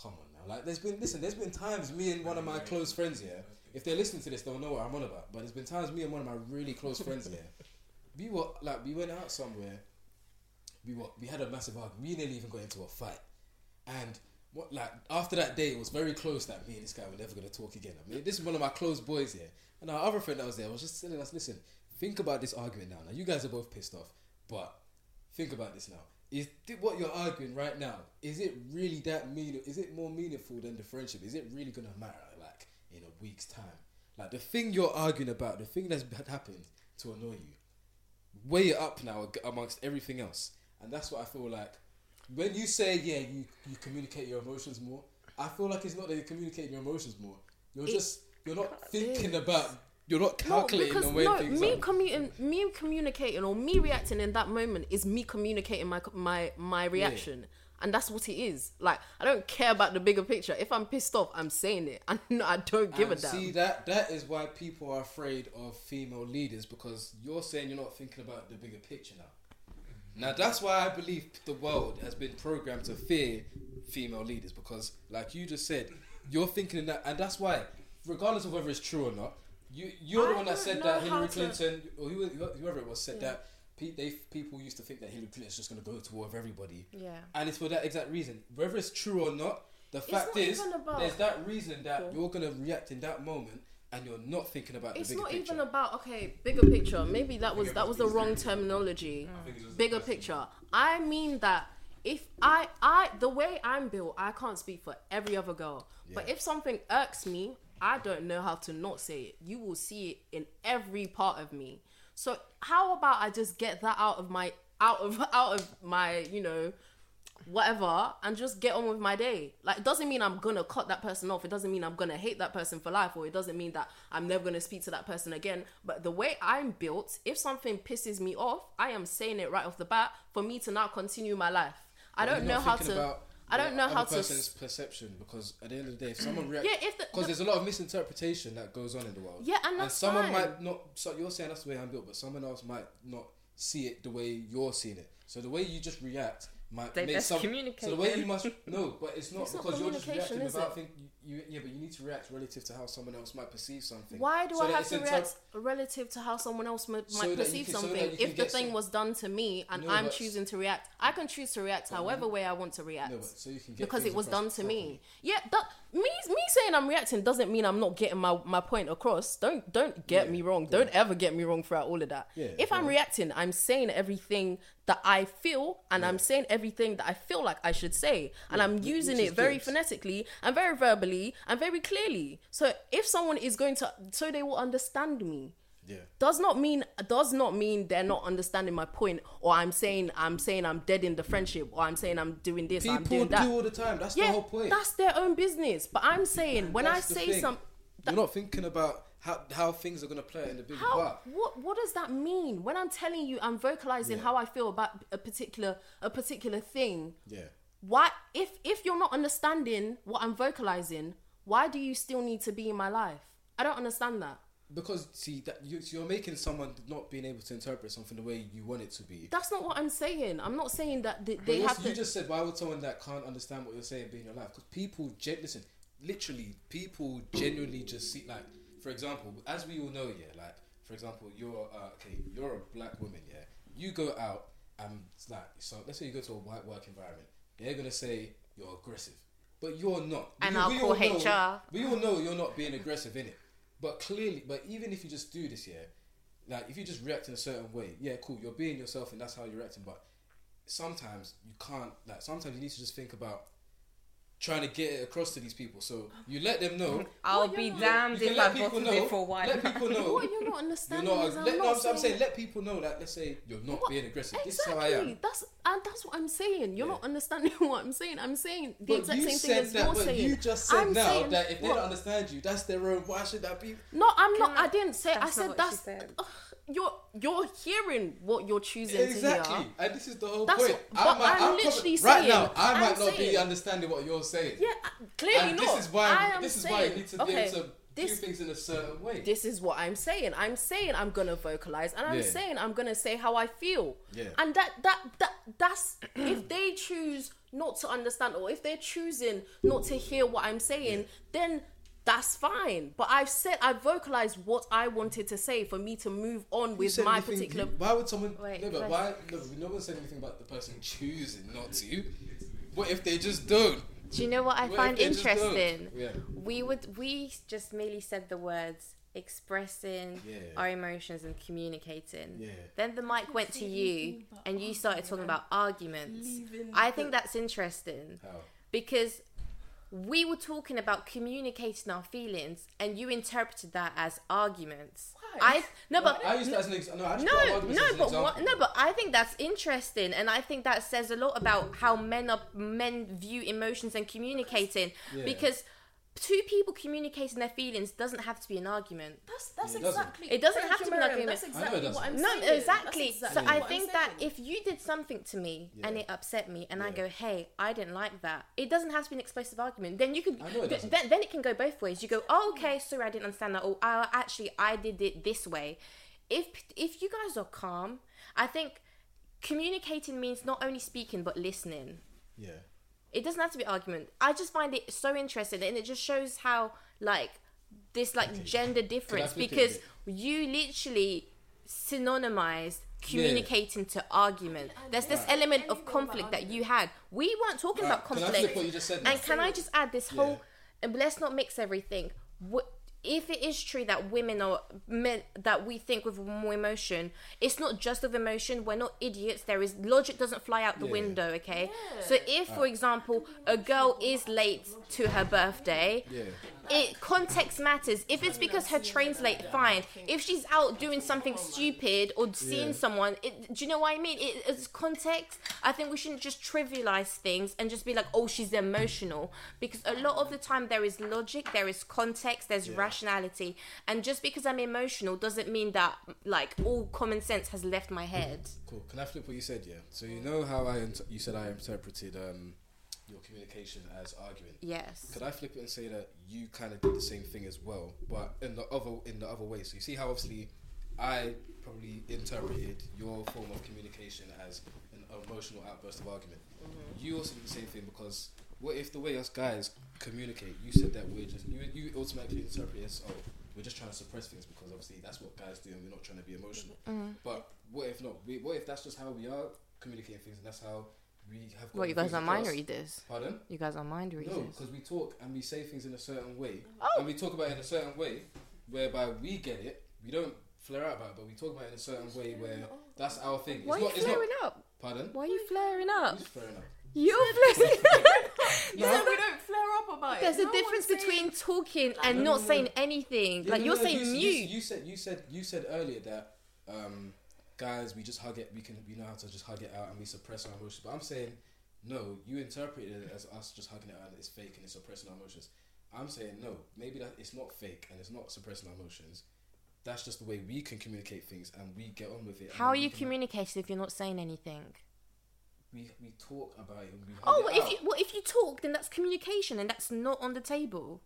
come on now, like there's been listen, there's been times me and one of my close friends here. If they're listening to this, they'll know what I'm on about. But there's been times me and one of my really close friends here, [laughs] we were like, we went out somewhere. We were, we had a massive argument. We nearly even got into a fight, and what like after that day, it was very close that me and this guy were never gonna talk again. I mean, this is one of my close boys here, and our other friend that was there was just telling us, listen, think about this argument now. Now you guys are both pissed off, but think about this now. Is what you're arguing right now? Is it really that mean? Is it more meaningful than the friendship? Is it really gonna matter like in a week's time? Like the thing you're arguing about, the thing that's happened to annoy you, weigh it up now amongst everything else, and that's what I feel like. When you say yeah, you you communicate your emotions more. I feel like it's not that you're communicating your emotions more. You're It- just you're not thinking is. about. You're not calculating because the way no, things me are. commuting, me communicating or me reacting in that moment is me communicating my my my reaction, and that's what it is. Like I don't care about the bigger picture. If I'm pissed off, I'm saying it, [laughs] and I don't give and a damn. See that that is why people are afraid of female leaders because you're saying you're not thinking about the bigger picture now. Now that's why I believe the world has been programmed to fear female leaders because, like you just said, you're thinking that, and that's why, regardless of whether it's true or not, you you're the one that said that Hillary to- Clinton or whoever it was said Yeah. that pe- they people used to think that Hillary Clinton Clinton's just going to go to war with everybody, Yeah. and it's for that exact reason. Whether it's true or not, the fact is there's that reason that Cool. you're gonna react in that moment and you're not thinking about It's the bigger not picture. even about okay, bigger picture. Maybe that was that was the wrong terminology. I think it's just Bigger picture. I mean that if I I the way I'm built, I can't speak for every other girl. But Yeah. if something irks me, I don't know how to not say it. You will see it in every part of me. So how about I just get that out of my out of [laughs] out of my you know whatever and just get on with my day. Like it doesn't mean I'm gonna cut that person off. It doesn't mean I'm gonna hate that person for life, or it doesn't mean that I'm never gonna speak to that person again. But the way I'm built, if something pisses me off, I am saying it right off the bat for me to now continue my life. I don't know how to. I don't know how to. person's perception because at the end of the day, if someone reacts, Yeah, if because the- there's a lot of misinterpretation that goes on in the world. Yeah, and that's someone fine. might not. So you're saying that's the way I'm built, but someone else might not see it the way you're seeing it. So the way you just react might They make best some. communicate So the way then. you must no, but it's not It's not because you're just communication, reacting is without it? think you. Yeah, but you need to react relative to how someone else might perceive something. Why do So I have to inter- react relative to how someone else m- might you perceive can- something? can if the thing some- was done to me and No, I'm but- choosing to react, I can choose to react however way I want to react. No, but so you can get because it was done to properly. me. Yeah, that me me saying I'm reacting doesn't mean I'm not getting my, my point across. Don't don't get Yeah, me wrong. go Don't ever get me wrong throughout all of that. Yeah, if I'm reacting, I'm saying everything that I feel and I'm saying everything that I feel like I should say. And I'm using it very phonetically and very verbally and very clearly. So if someone is going to so they will understand me Yeah. does not mean does not mean they're not understanding my point or I'm saying I'm saying I'm dead in the friendship or I'm saying I'm doing this I'm doing that. do all the time. That's the whole point. that's their own business. But I'm saying when I say thing. some You're not thinking about how how things are gonna play in the bigger how what what does that mean? When I'm telling you I'm vocalizing Yeah. how I feel about a particular a particular thing, Yeah. Why if if you're not understanding what I'm vocalizing, why do you still need to be in my life? I don't understand that. Because see that you, you're making someone not being able to interpret something the way you want it to be. That's not what I'm saying. I'm not saying that they, they have you to. just said why would someone that can't understand what you're saying be in your life? Because people, gen- listen, literally, people genuinely just see like, for example, as we all know, yeah, like for example, you're uh, okay, you're a black woman, yeah. You go out and like so. Let's say you go to a white work environment. They're gonna say you're aggressive, but you're not. And We- I'll we call all know- HR. We all know you're not being aggressive in it, but clearly, but even if you just do this, yeah, like if you just react in a certain way, yeah, cool, you're being yourself and that's how you're reacting, but sometimes you can't like sometimes you need to just think about trying to get it across to these people so you let them know [laughs] I'll Well, be you're not- damned if I people bottled know it for a while. let people [laughs] know What you're not you're understanding not, is I'm let, no, I'm, saying, I'm saying let people know that let's say you're not What- being aggressive Exactly. this is how I am That's and that's what I'm saying. You're Yeah. not understanding [laughs] what I'm saying. I'm saying the but exact same said thing as that you're but saying. you just said I'm now saying- that if they what? don't understand you that's their own why should that be No, I'm Can not. I, I- didn't say. I said not what that's. You're you're hearing what you're choosing exactly to hear. Exactly. And this is the whole That's point what- but I'm probably- literally right now I I'm might not be understanding what you're saying Yeah, uh, clearly and not. this is why I this is saying, why you need to okay, to do things in a certain way this is what I'm saying. I'm saying I'm gonna vocalize, and I'm Yeah. saying I'm gonna say how I feel. Yeah. And that that that that's [clears throat] if they choose not to understand, or if they're choosing not to hear what I'm saying, then that's fine. But I've said I've vocalized what I wanted to say for me to move on with my anything- particular. you- why would someone? Wait, no, but why? No, no one said anything about the person choosing not to. What if they just don't? Do you know what I What find they just don't? interesting? Yeah. We would we just merely said the words expressing Yeah. our emotions and communicating. Yeah. Then the mic went to you and you started talking about arguments. I think that's interesting How? because we were talking about communicating our feelings and you interpreted that as arguments. Why? I no but I used that as an example. No, no, no, but what, no, but I think that's interesting, and I think that says a lot about how men are men view emotions and communicating. Yeah. Because two people communicating their feelings doesn't have to be an argument. That's that's Yeah, it doesn't. exactly. It doesn't have to be an argument. a- That's it exactly doesn't. what I'm No, saying. exactly. That's exactly so I think that if you did something to me and it upset me, and I go, "Hey, I didn't like that," it doesn't have to be an explosive argument. Then you can. I th- then, then it can go both ways. You go, "Oh, okay, sorry, I didn't understand that," or oh, "Actually, I did it this way." If if you guys are calm, I think communicating means not only speaking but listening. Yeah. It doesn't have to be argument. I just find it so interesting, and it just shows how like this like Okay. gender difference flip it a because you literally synonymized communicating to argument. There's this element of conflict that you had. We weren't talking Right, about can I conflict. flip what you just said? And can I just add this whole? And let's not mix everything. What if it is true that women are men that we think with more emotion? It's not just of emotion. We're not idiots. There is logic doesn't fly out the Yeah. window. Okay. So if, for example, a girl is late to her birthday, Yeah. It context matters. If it's because her train's late, fine. If she's out doing something stupid or seeing Yeah. someone, it, do you know what I mean? It, it's context. I think we shouldn't just trivialize things and just be like, oh, she's emotional. Because a lot of the time there is logic, there is context, there's Yeah. rationality, and just because I'm emotional doesn't mean that like all common sense has left my head. Cool. Can I flip what you said? Yeah. So you know how I inter- you said I interpreted um, your communication as arguing. Yes. Could I flip it and say that you kind of did the same thing as well, but in the other in the other way? So you see how obviously I probably interpreted your form of communication as an emotional outburst of argument. You also did the same thing because what if the way us guys communicate? You said that we're just you, you automatically interpret as oh we're just trying to suppress things because obviously that's what guys do and we're not trying to be emotional. Mhm. But what if not? We, what if that's just how we are communicating things and that's how we have. What you guys things don't mind across? readers? Pardon? You guys don't mind No, readers? because we talk and we say things in a certain way, Oh. and we talk about it in a certain way, whereby we get it. We don't flare out about it, but we talk about it in a certain way where that's our thing. Why are you not, it's not, flaring up? Pardon? Why are you flaring up? Who's flaring up? You're flaring You said we don't flare up about it. There's a No difference [laughs] one's [laughs] saying- between talking and no, not no, no. saying anything. Yeah, like no, you're no, saying you, s- mute. You, you said you said you said earlier that um, guys we just hug it. We can we know how to just hug it out and we suppress our emotions. But I'm saying no. You interpreted it as us just hugging it out and it's fake and it's suppressing our emotions. I'm saying no. Maybe that it's not fake and it's not suppressing our emotions. That's just the way we can communicate things and we get on with it. How are you communicating if you're not saying anything? We, we talk about it. And we hug Oh, it if out. you well, if you talk, then that's communication, and that's not on the table.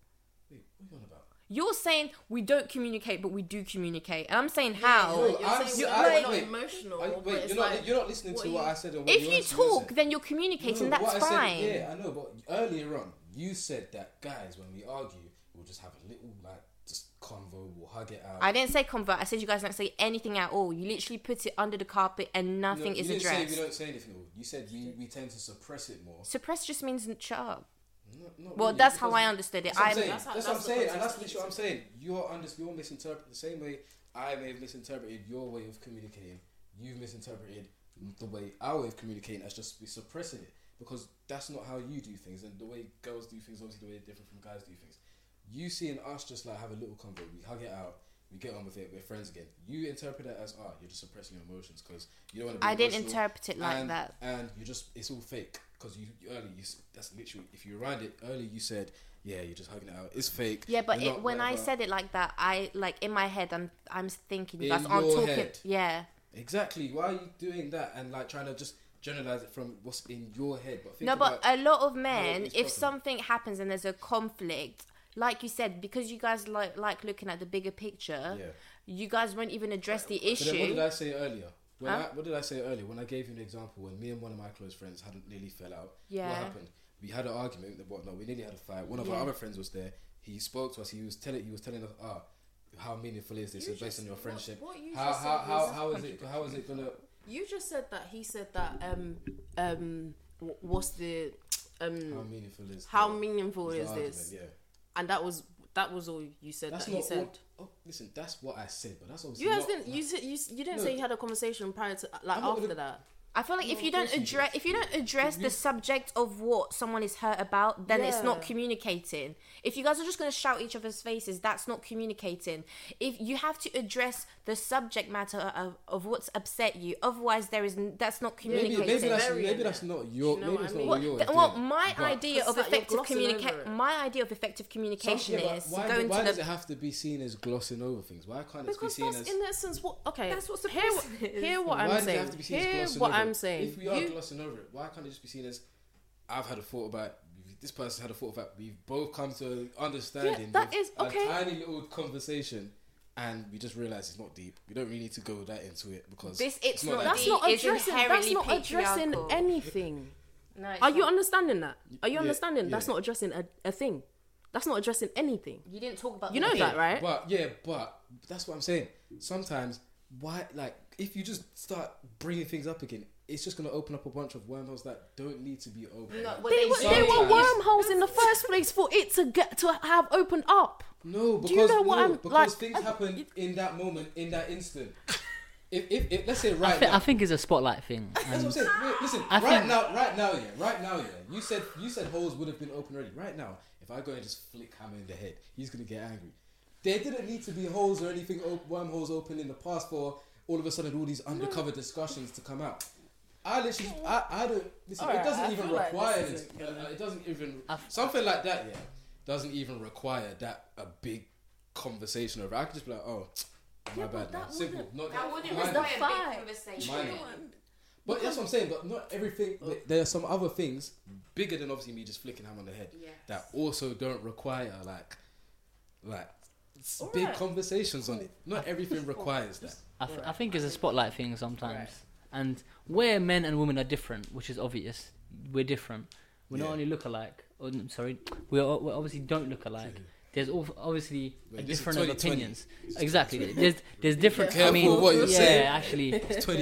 Wait, what are you on about? You're saying we don't communicate, but we do communicate, and I'm saying how. you're, No, you're I'm saying s- we're I- not wait, emotional. Are wait, you're, not like, you're not listening what to you- what I said. And what if you you talk, then you're communicating. No, that's what I said- fine. yeah, I know, but earlier on, you said that guys, when we argue, we'll just have a little like just convo, we'll hug it out. I didn't say convert. I said you guys don't say anything at all. You literally put it under the carpet and No, nothing you is didn't Say we don't say anything. You said we, we tend to suppress it more. Suppress just means shut up. No, not Well, really, that's how I understood it. That's I'm I'm saying. That's how- That's, that's what I'm saying, and that's literally what I'm saying. You're under, you're misinterpreting the same way I may have misinterpreted your way of communicating. You've misinterpreted the way our way of communicating as just suppressing it because that's not how you do things, and the way girls do things obviously the way different from guys do things. You seeing us just like have a little convo, we hug it out, we get on with it, we're friends again. You interpret it as ah, you're just suppressing your emotions because you don't want to. be I didn't interpret it like and, that. And you're just it's all fake because you, early you that's literally if you rewind it early you said yeah you're just hugging it out it's fake. Yeah, but it, when I said it like that, I like in my head, I'm I'm thinking you guys aren't talking. head. Yeah. exactly why are you doing that and like trying to just generalize it from what's in your head but think No, but a lot of men, if something happens and there's a conflict, like you said, because you guys like like looking at the bigger picture, yeah. you guys won't even address the then what issue. did I say earlier? When Huh? I, what did I say earlier? When I gave you an example, when me and one of my close friends hadn't nearly fell out, Yeah. what happened? We had an argument. What? No, we nearly had a fight. One of Yeah. our other friends was there. He spoke to us. He was telling. He was telling us, ah, how meaningful is this? You based on your friendship. what you how how how how is it? How is it gonna? You just said that he said that um um what's the um? How meaningful is? This how meaningful is argument? this? Yeah. And that was that was all you said That's that he not said. what. Oh, listen, that's what I said, but that's obviously You guys not, didn't. You said you, you didn't No. say you had a conversation prior to like I'm after gonna- that. I feel like if you don't address if you don't address the subject of what someone is hurt about, then it's not communicating. If you guys are just gonna shout each other's faces, that's not communicating. If you have to address the subject matter of, of what's upset you, otherwise there is n- that's not communicating. maybe that's maybe that's not your you know maybe what it's I not mean? what What- you're th- well, my idea of effective glossing communication, my idea of effective communication yeah, but is why, going why to does the it have to be seen as glossing over things? Why can't it be seen that's as in essence what. Okay, That's what Hear, suppressing is. hear what I'm does it saying. have to be seen as Hear glossing what over I'm saying. If we are You- glossing over it, why can't it just be seen as I've had a thought about it, this person had a thought about it, we've both come to understanding. that with is- okay. A tiny little conversation, and we just realize it's not deep. We don't really need to go that into it because This- it's not that that That's deep. not It's addressing. That's inherently not addressing anything. [laughs] no, it's Are you understanding that? Are you Yeah, understanding? That's not addressing a, a thing. That's not addressing anything. You didn't talk about You know thing. that, right? But yeah, but that's what I'm saying. Sometimes, why like if you just start bringing things up again, it's just gonna open up a bunch of wormholes that don't need to be open. No, Like, They, they were, they were wormholes in the [laughs] first place for it to get to have opened up. No, because Do you know what no, I'm- because like, things I- happen in that moment, in that instant. [laughs] If, if, if let's say I, right now, I think it's a spotlight thing. [laughs] that's what I'm saying. Wait, listen, I right think- now, right now, yeah, right now, yeah. You said you said holes would have been open already. Right now, if I go and just flick Hammer in the head, he's gonna get angry. There didn't need to be holes or anything, op- wormholes open in the past for all of a sudden all these undercover discussions to come out. I literally, I, I don't. Listen, Alright, it doesn't I even feel like require this it. isn't gonna- uh, It doesn't even I've- something like that. Yeah, doesn't even require that a big conversation over. I could just be like, oh, my Yeah, bad, man. that Simple. wouldn't- Not That wouldn't minor. require a fight. big conversation. Minor. But that's what I'm saying. But not everything. Oh. There are some other things bigger than obviously me just flicking him on the head Yes. that also don't require like, like s- big Alright. conversations on it. Not everything [laughs] requires that. I, th- I think it's a spotlight thing sometimes. And where men and women are different, which is obvious, we're different. We not only look alike. Or, n- sorry, we are- we obviously don't look alike. There's obviously a different of 2020. opinions. Exactly. There's there's different. I mean, what you're yeah, saying. actually.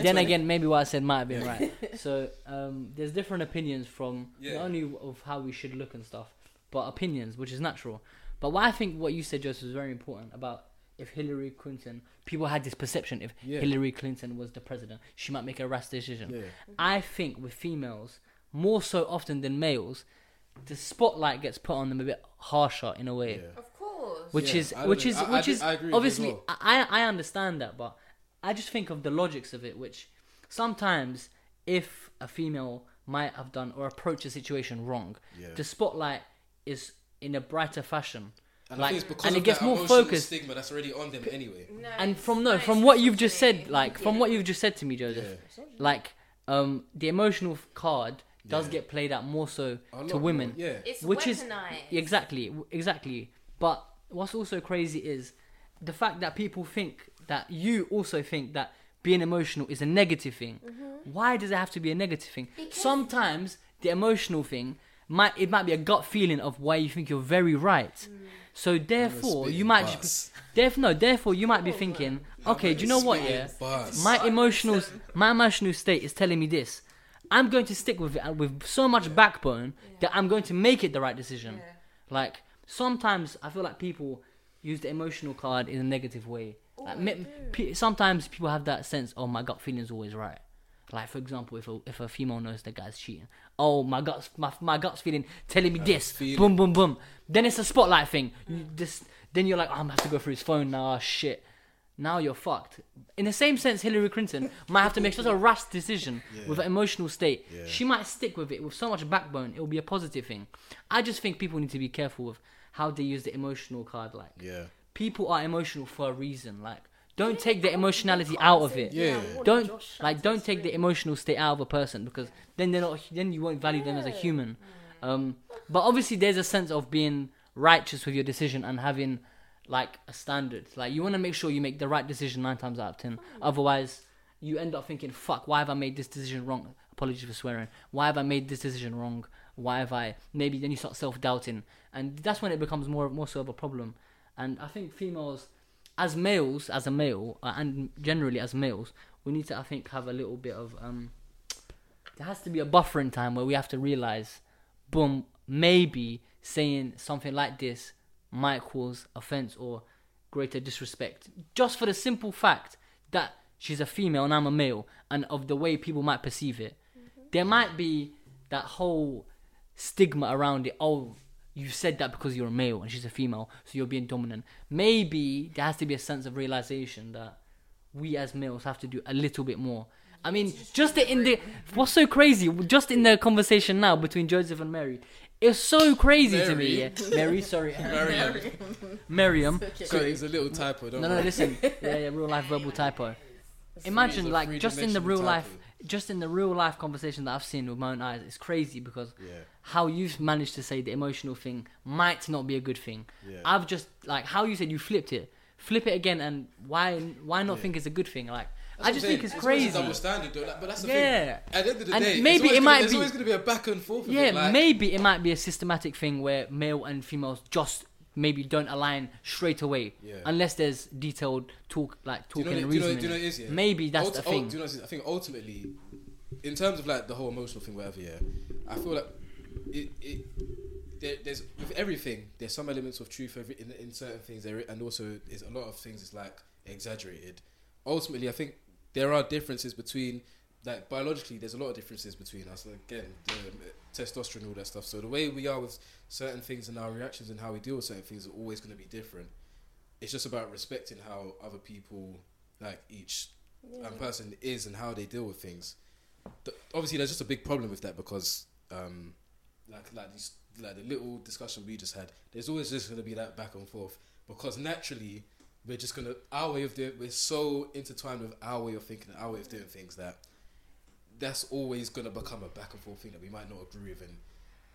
Then again, maybe what I said might have been right. So um, there's different opinions from Yeah. not only of how we should look and stuff, but opinions, which is natural. But what I think what you said, Joseph, is very important about if Hillary Clinton, people had this perception if Yeah. Hillary Clinton was the president, she might make a rash decision. Yeah. Mm-hmm. I think with females, more so often than males, the spotlight gets put on them a bit harsher in a way Yeah. Of course. which Yeah, is I which is I- I which do- is I agree with you as obviously well. I I understand that, but I just think of the logics of it, which sometimes if a female might have done or approached a situation wrong, Yeah. the spotlight is in a brighter fashion. And I like, think it's because and of it gets that more focused. stigma that's already on them anyway. No, And from no, from what you've just said, like from what you've just said to me, Joseph, Yeah. like um the emotional card does Yeah. get played out more so A lot to more, women. Yeah. It's which is exactly exactly but what's also crazy is the fact that people think that you also think that being emotional is a negative thing why does it have to be a negative thing Because- sometimes the emotional thing might it might be a gut feeling of why you think you're very right so therefore you might just be, therefore no therefore you might be thinking okay do you know what yeah? my emotional my emotional state is telling me this. I'm going to stick with it uh, with so much backbone that i'm going to make it the right decision. Yeah. like sometimes i feel like people use the emotional card in a negative way. Like, me- pe- sometimes people have that sense oh my gut feeling is always right like for example if a, if a female knows the guy's cheating oh my guts my, my gut's feeling telling me this feeling. boom boom boom then it's a spotlight thing you just then you're like oh, i'm gonna have to go through his phone now oh, shit now you're fucked. In the same sense, Hillary Clinton might have to make such a rash decision Yeah. with an emotional state. Yeah. She might stick with it with so much backbone. It will be a positive thing. I just think people need to be careful with how they use the emotional card. Like Yeah. people are emotional for a reason. Like don't take the emotionality out of it. Yeah. Don't like don't take the emotional state out of a person because then they're not. Then you won't value them as a human. Um, but obviously, there's a sense of being righteous with your decision and having like a standard. Like you want to make sure you make the right decision nine times out of ten. Otherwise, you end up thinking, "Fuck, why have I made this decision wrong?" Apologies for swearing. Why have I made this decision wrong? Why have I? Maybe then you start self doubting, and that's when it becomes more more so of a problem. And I think females, as males, as a male, uh, and generally as males, we need to I think have a little bit of um. There has to be a buffering time where we have to realize, boom, maybe saying something like this might cause offense or greater disrespect, just for the simple fact that she's a female and I'm a male, and of the way people might perceive it. There might be that whole stigma around it. Oh, you said that because you're a male and she's a female, so you're being dominant. Maybe there has to be a sense of realization that we as males have to do a little bit more. I mean, just in the what's so crazy, just in the conversation now between Joseph and Mary, it's so crazy to me. Mary. Yeah, [laughs] Mary, sorry, [laughs] Miriam. Miriam. So it's a little typo, don't No, no, worry. listen. [laughs] Yeah, yeah, real life verbal typo. Imagine like just in the real typo. life, just in the real life conversation that I've seen with my own eyes, it's crazy because Yeah. how you've managed to say the emotional thing might not be a good thing. Yeah. I've just like how you said you flipped it. Flip it again, and why why not Yeah. think it's a good thing? Like That's I just think it's It's always a crazy. double standard, though. Like, but that's the Yeah. thing. At the end of the And day, maybe it's always it gonna, might there's be- always going to be a back and forth. Yeah, it. Like, maybe it might be a systematic thing where male and females just maybe don't align straight away Yeah. unless there's detailed talk like Do you talking know, and do you know, reasoning. do you know what it is, yeah? Maybe that's Ulti- the thing. do you know what it is? I think ultimately, in terms of like the whole emotional thing, whatever, yeah, I feel like it, it there, there's with everything. There's some elements of truth every, in, in certain things, there, and also there's a lot of things. It's like exaggerated. Ultimately, I think there are differences between like biologically, there's a lot of differences between us. Again, the testosterone, all that stuff. So the way we are with certain things and our reactions and how we deal with certain things are always going to be different. It's just about respecting how other people, like each Yeah. um, person, is and how they deal with things. Th- obviously, there's just a big problem with that because, um, like, like these, like the little discussion we just had. There's always just going to be that back and forth because naturally we're just gonna our way of doing. We're so intertwined with our way of thinking, and our way of doing things that that's always gonna become a back and forth thing that we might not agree with, and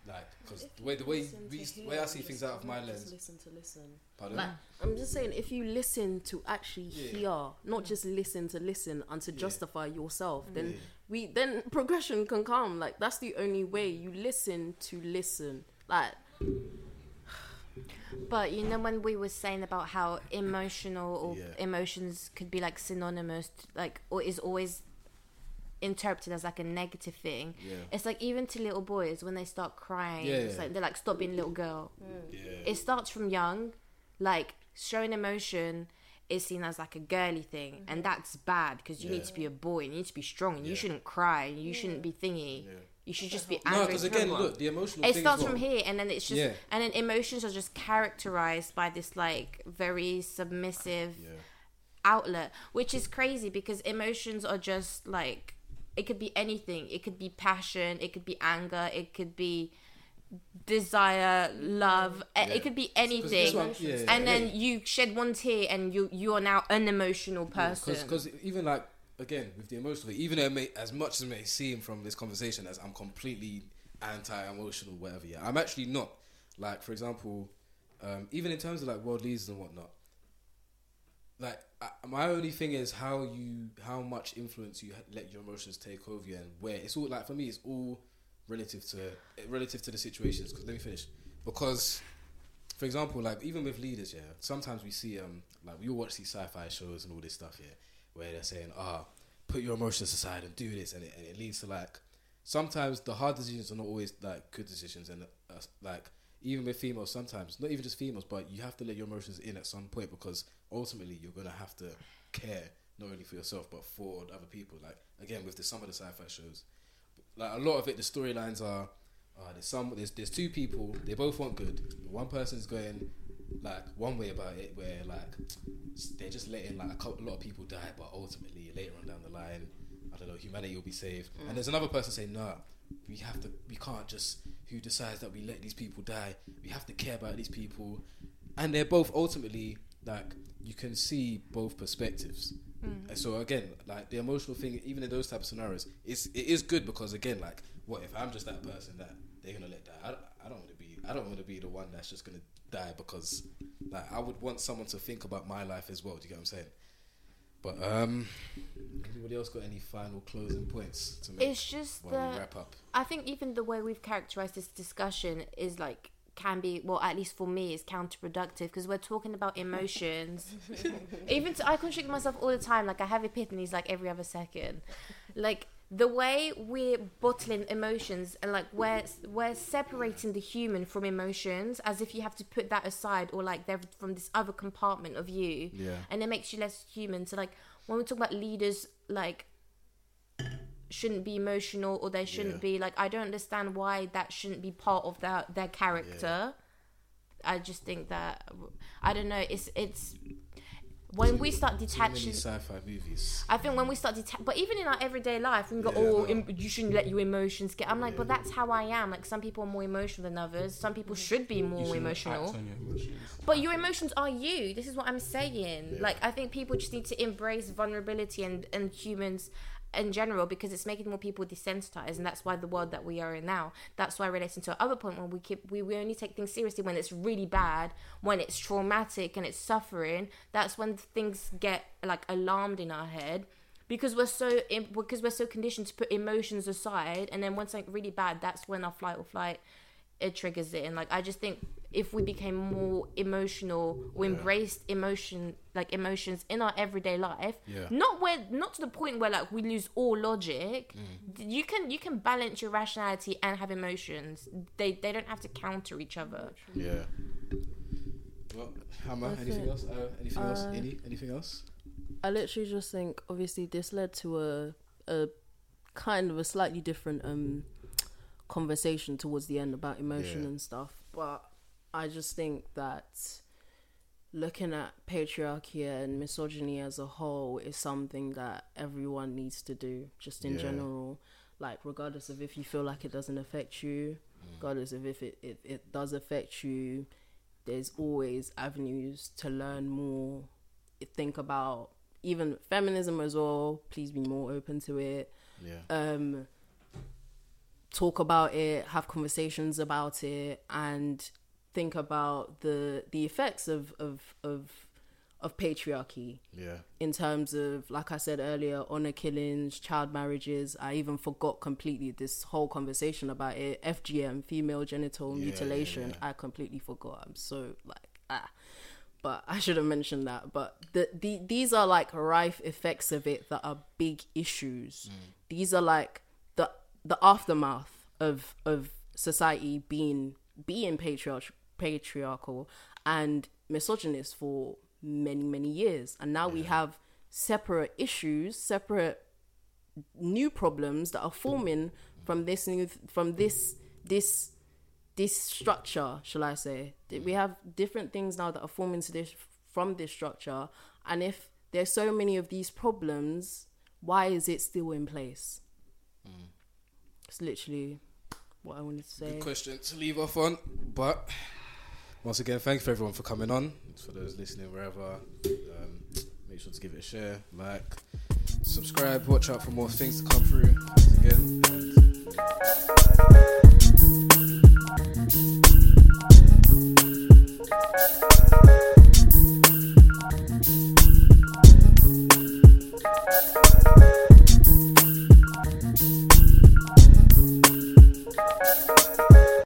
like because the way the way we the way I see things out of my not just lens. Listen to listen. Pardon? Like I'm just saying, if you listen to actually Yeah. hear, not just listen to listen and to Yeah. justify yourself, then Yeah. we then progression can come. Like that's the only way you listen to listen. Like [sighs] But you know when we were saying about how emotional or Yeah. emotions could be like synonymous, like or is always interpreted as like a negative thing. Yeah. It's like even to little boys when they start crying, Yeah, it's like they're like stop being a little girl. Yeah. It starts from young, like showing emotion is seen as like a girly thing, and that's bad because you Yeah. need to be a boy and you need to be strong and you shouldn't cry and you shouldn't be thingy. Yeah. You should just be angry. No, angry. because again, everyone. look, the emotional. it thing starts well. from here and then it's just Yeah. and then emotions are just characterized by this like very submissive Yeah. outlet which is crazy because emotions are just like it could be anything it could be passion it could be anger it could be desire love Yeah. it could be anything one- yeah, yeah, and then you shed one tear and you you are now an emotional person Because even like again with the emotional, even though it may, as much as it may seem from this conversation as I'm completely anti-emotional, whatever. Yeah, I'm actually not. Like for example, um, even in terms of like world leaders and whatnot. Like I, my only thing is how you how much influence you let your emotions take over you and where it's all like for me it's all relative to relative to the situations. 'Cause let me finish because for example, like even with leaders, yeah, sometimes we see um like we all watch these sci-fi shows and all this stuff, yeah, where they're saying, ah, put your emotions aside and do this, and it, and it leads to like sometimes the hard decisions are not always like good decisions, and uh, like even with females, sometimes not even just females, but you have to let your emotions in at some point because ultimately you're gonna have to care not only for yourself but for other people. Like again with the some of the sci-fi shows, like a lot of it, the storylines are uh, there's some there's there's two people they both want good but one person's going like one way about it where like they're just letting like a, couple, a lot of people die but ultimately later on down the line I don't know humanity will be saved and there's another person saying nah we have to we can't just who decides that we let these people die we have to care about these people and they're both ultimately like you can see both perspectives Mm. and so again, like the emotional thing, even in those type of scenarios, it's it is good because again, like, what if I'm just that person that they're gonna let die? I, don't- I don't want to be. I don't want to be the one that's just gonna die because, like, I would want someone to think about my life as well. Do you get what I'm saying? But um, anybody else got any final closing points to make it's just while we the wrap up? I think even the way we've characterized this discussion is like can be well at least for me is counterproductive because we're talking about emotions [laughs] even to, i contradict myself all the time like i have epiphanies like every other second like the way we're bottling emotions and like we're we're separating the human from emotions as if you have to put that aside or like they're from this other compartment of you Yeah. and it makes you less human so like when we talk about leaders like shouldn't be emotional or they shouldn't Yeah. be like I don't understand why that shouldn't be part of their their character. I just think that I don't know. It's it's when we start detaching. sci-fi movies. I think when we start detach, but even in our everyday life, we go, Yeah, "Oh, em- you shouldn't let your emotions get." I'm like, Yeah. but that's how I am. Like some people are more emotional than others. Some people should be more emotional. your. But your emotions are you. This is what I'm saying. Yeah. Like I think people just need to embrace vulnerability and and humans in general because it's making more people desensitized and that's why the world that we are in now that's why relating to our other point when we keep we, we only take things seriously when it's really bad when it's traumatic and it's suffering that's when things get like alarmed in our head because we're so because we're so conditioned to put emotions aside and then when something really bad that's when our flight or flight it triggers it and like i just think if we became more emotional or Yeah. embraced emotion like emotions in our everyday life Yeah. not where not to the point where like we lose all logic Mm. you can you can balance your rationality and have emotions they they don't have to counter each other Yeah. Well, Hammer. That's Anything it. else? Uh, anything else? Uh, Any? Anything else? I literally just think obviously this led to a a kind of a slightly different um conversation towards the end about emotion Yeah. and stuff. But I just think that looking at patriarchy and misogyny as a whole is something that everyone needs to do, just in Yeah. general. Like regardless of if you feel like it doesn't affect you, Mm. regardless of if it, it, it does affect you, there's always avenues to learn more. Think about even feminism as well. Please be more open to it. Yeah. Um, talk about it, have conversations about it, and think about the the effects of of of of patriarchy Yeah. in terms of like I said earlier, honor killings, child marriages. I even forgot completely this whole conversation about it. FGM, female genital Yeah, yeah, mutilation. yeah. I completely forgot. I'm so like ah. But I should have mentioned that. But the, the these are like rife effects of it that are big issues. These are like the the aftermath of of society being being patriarch, patriarchal and misogynist for many many years. And now we have separate issues separate new problems that are forming from this new from this this this structure shall i say. We have different things now that are forming to this from this structure. And if there's so many of these problems why is it still in place? Mm. It's literally what i wanted to say. Good question to leave off on. But once again, thank you for everyone for coming on. For those listening wherever, um, make sure to give it a share, like, subscribe, watch out for more things to come through. Once again.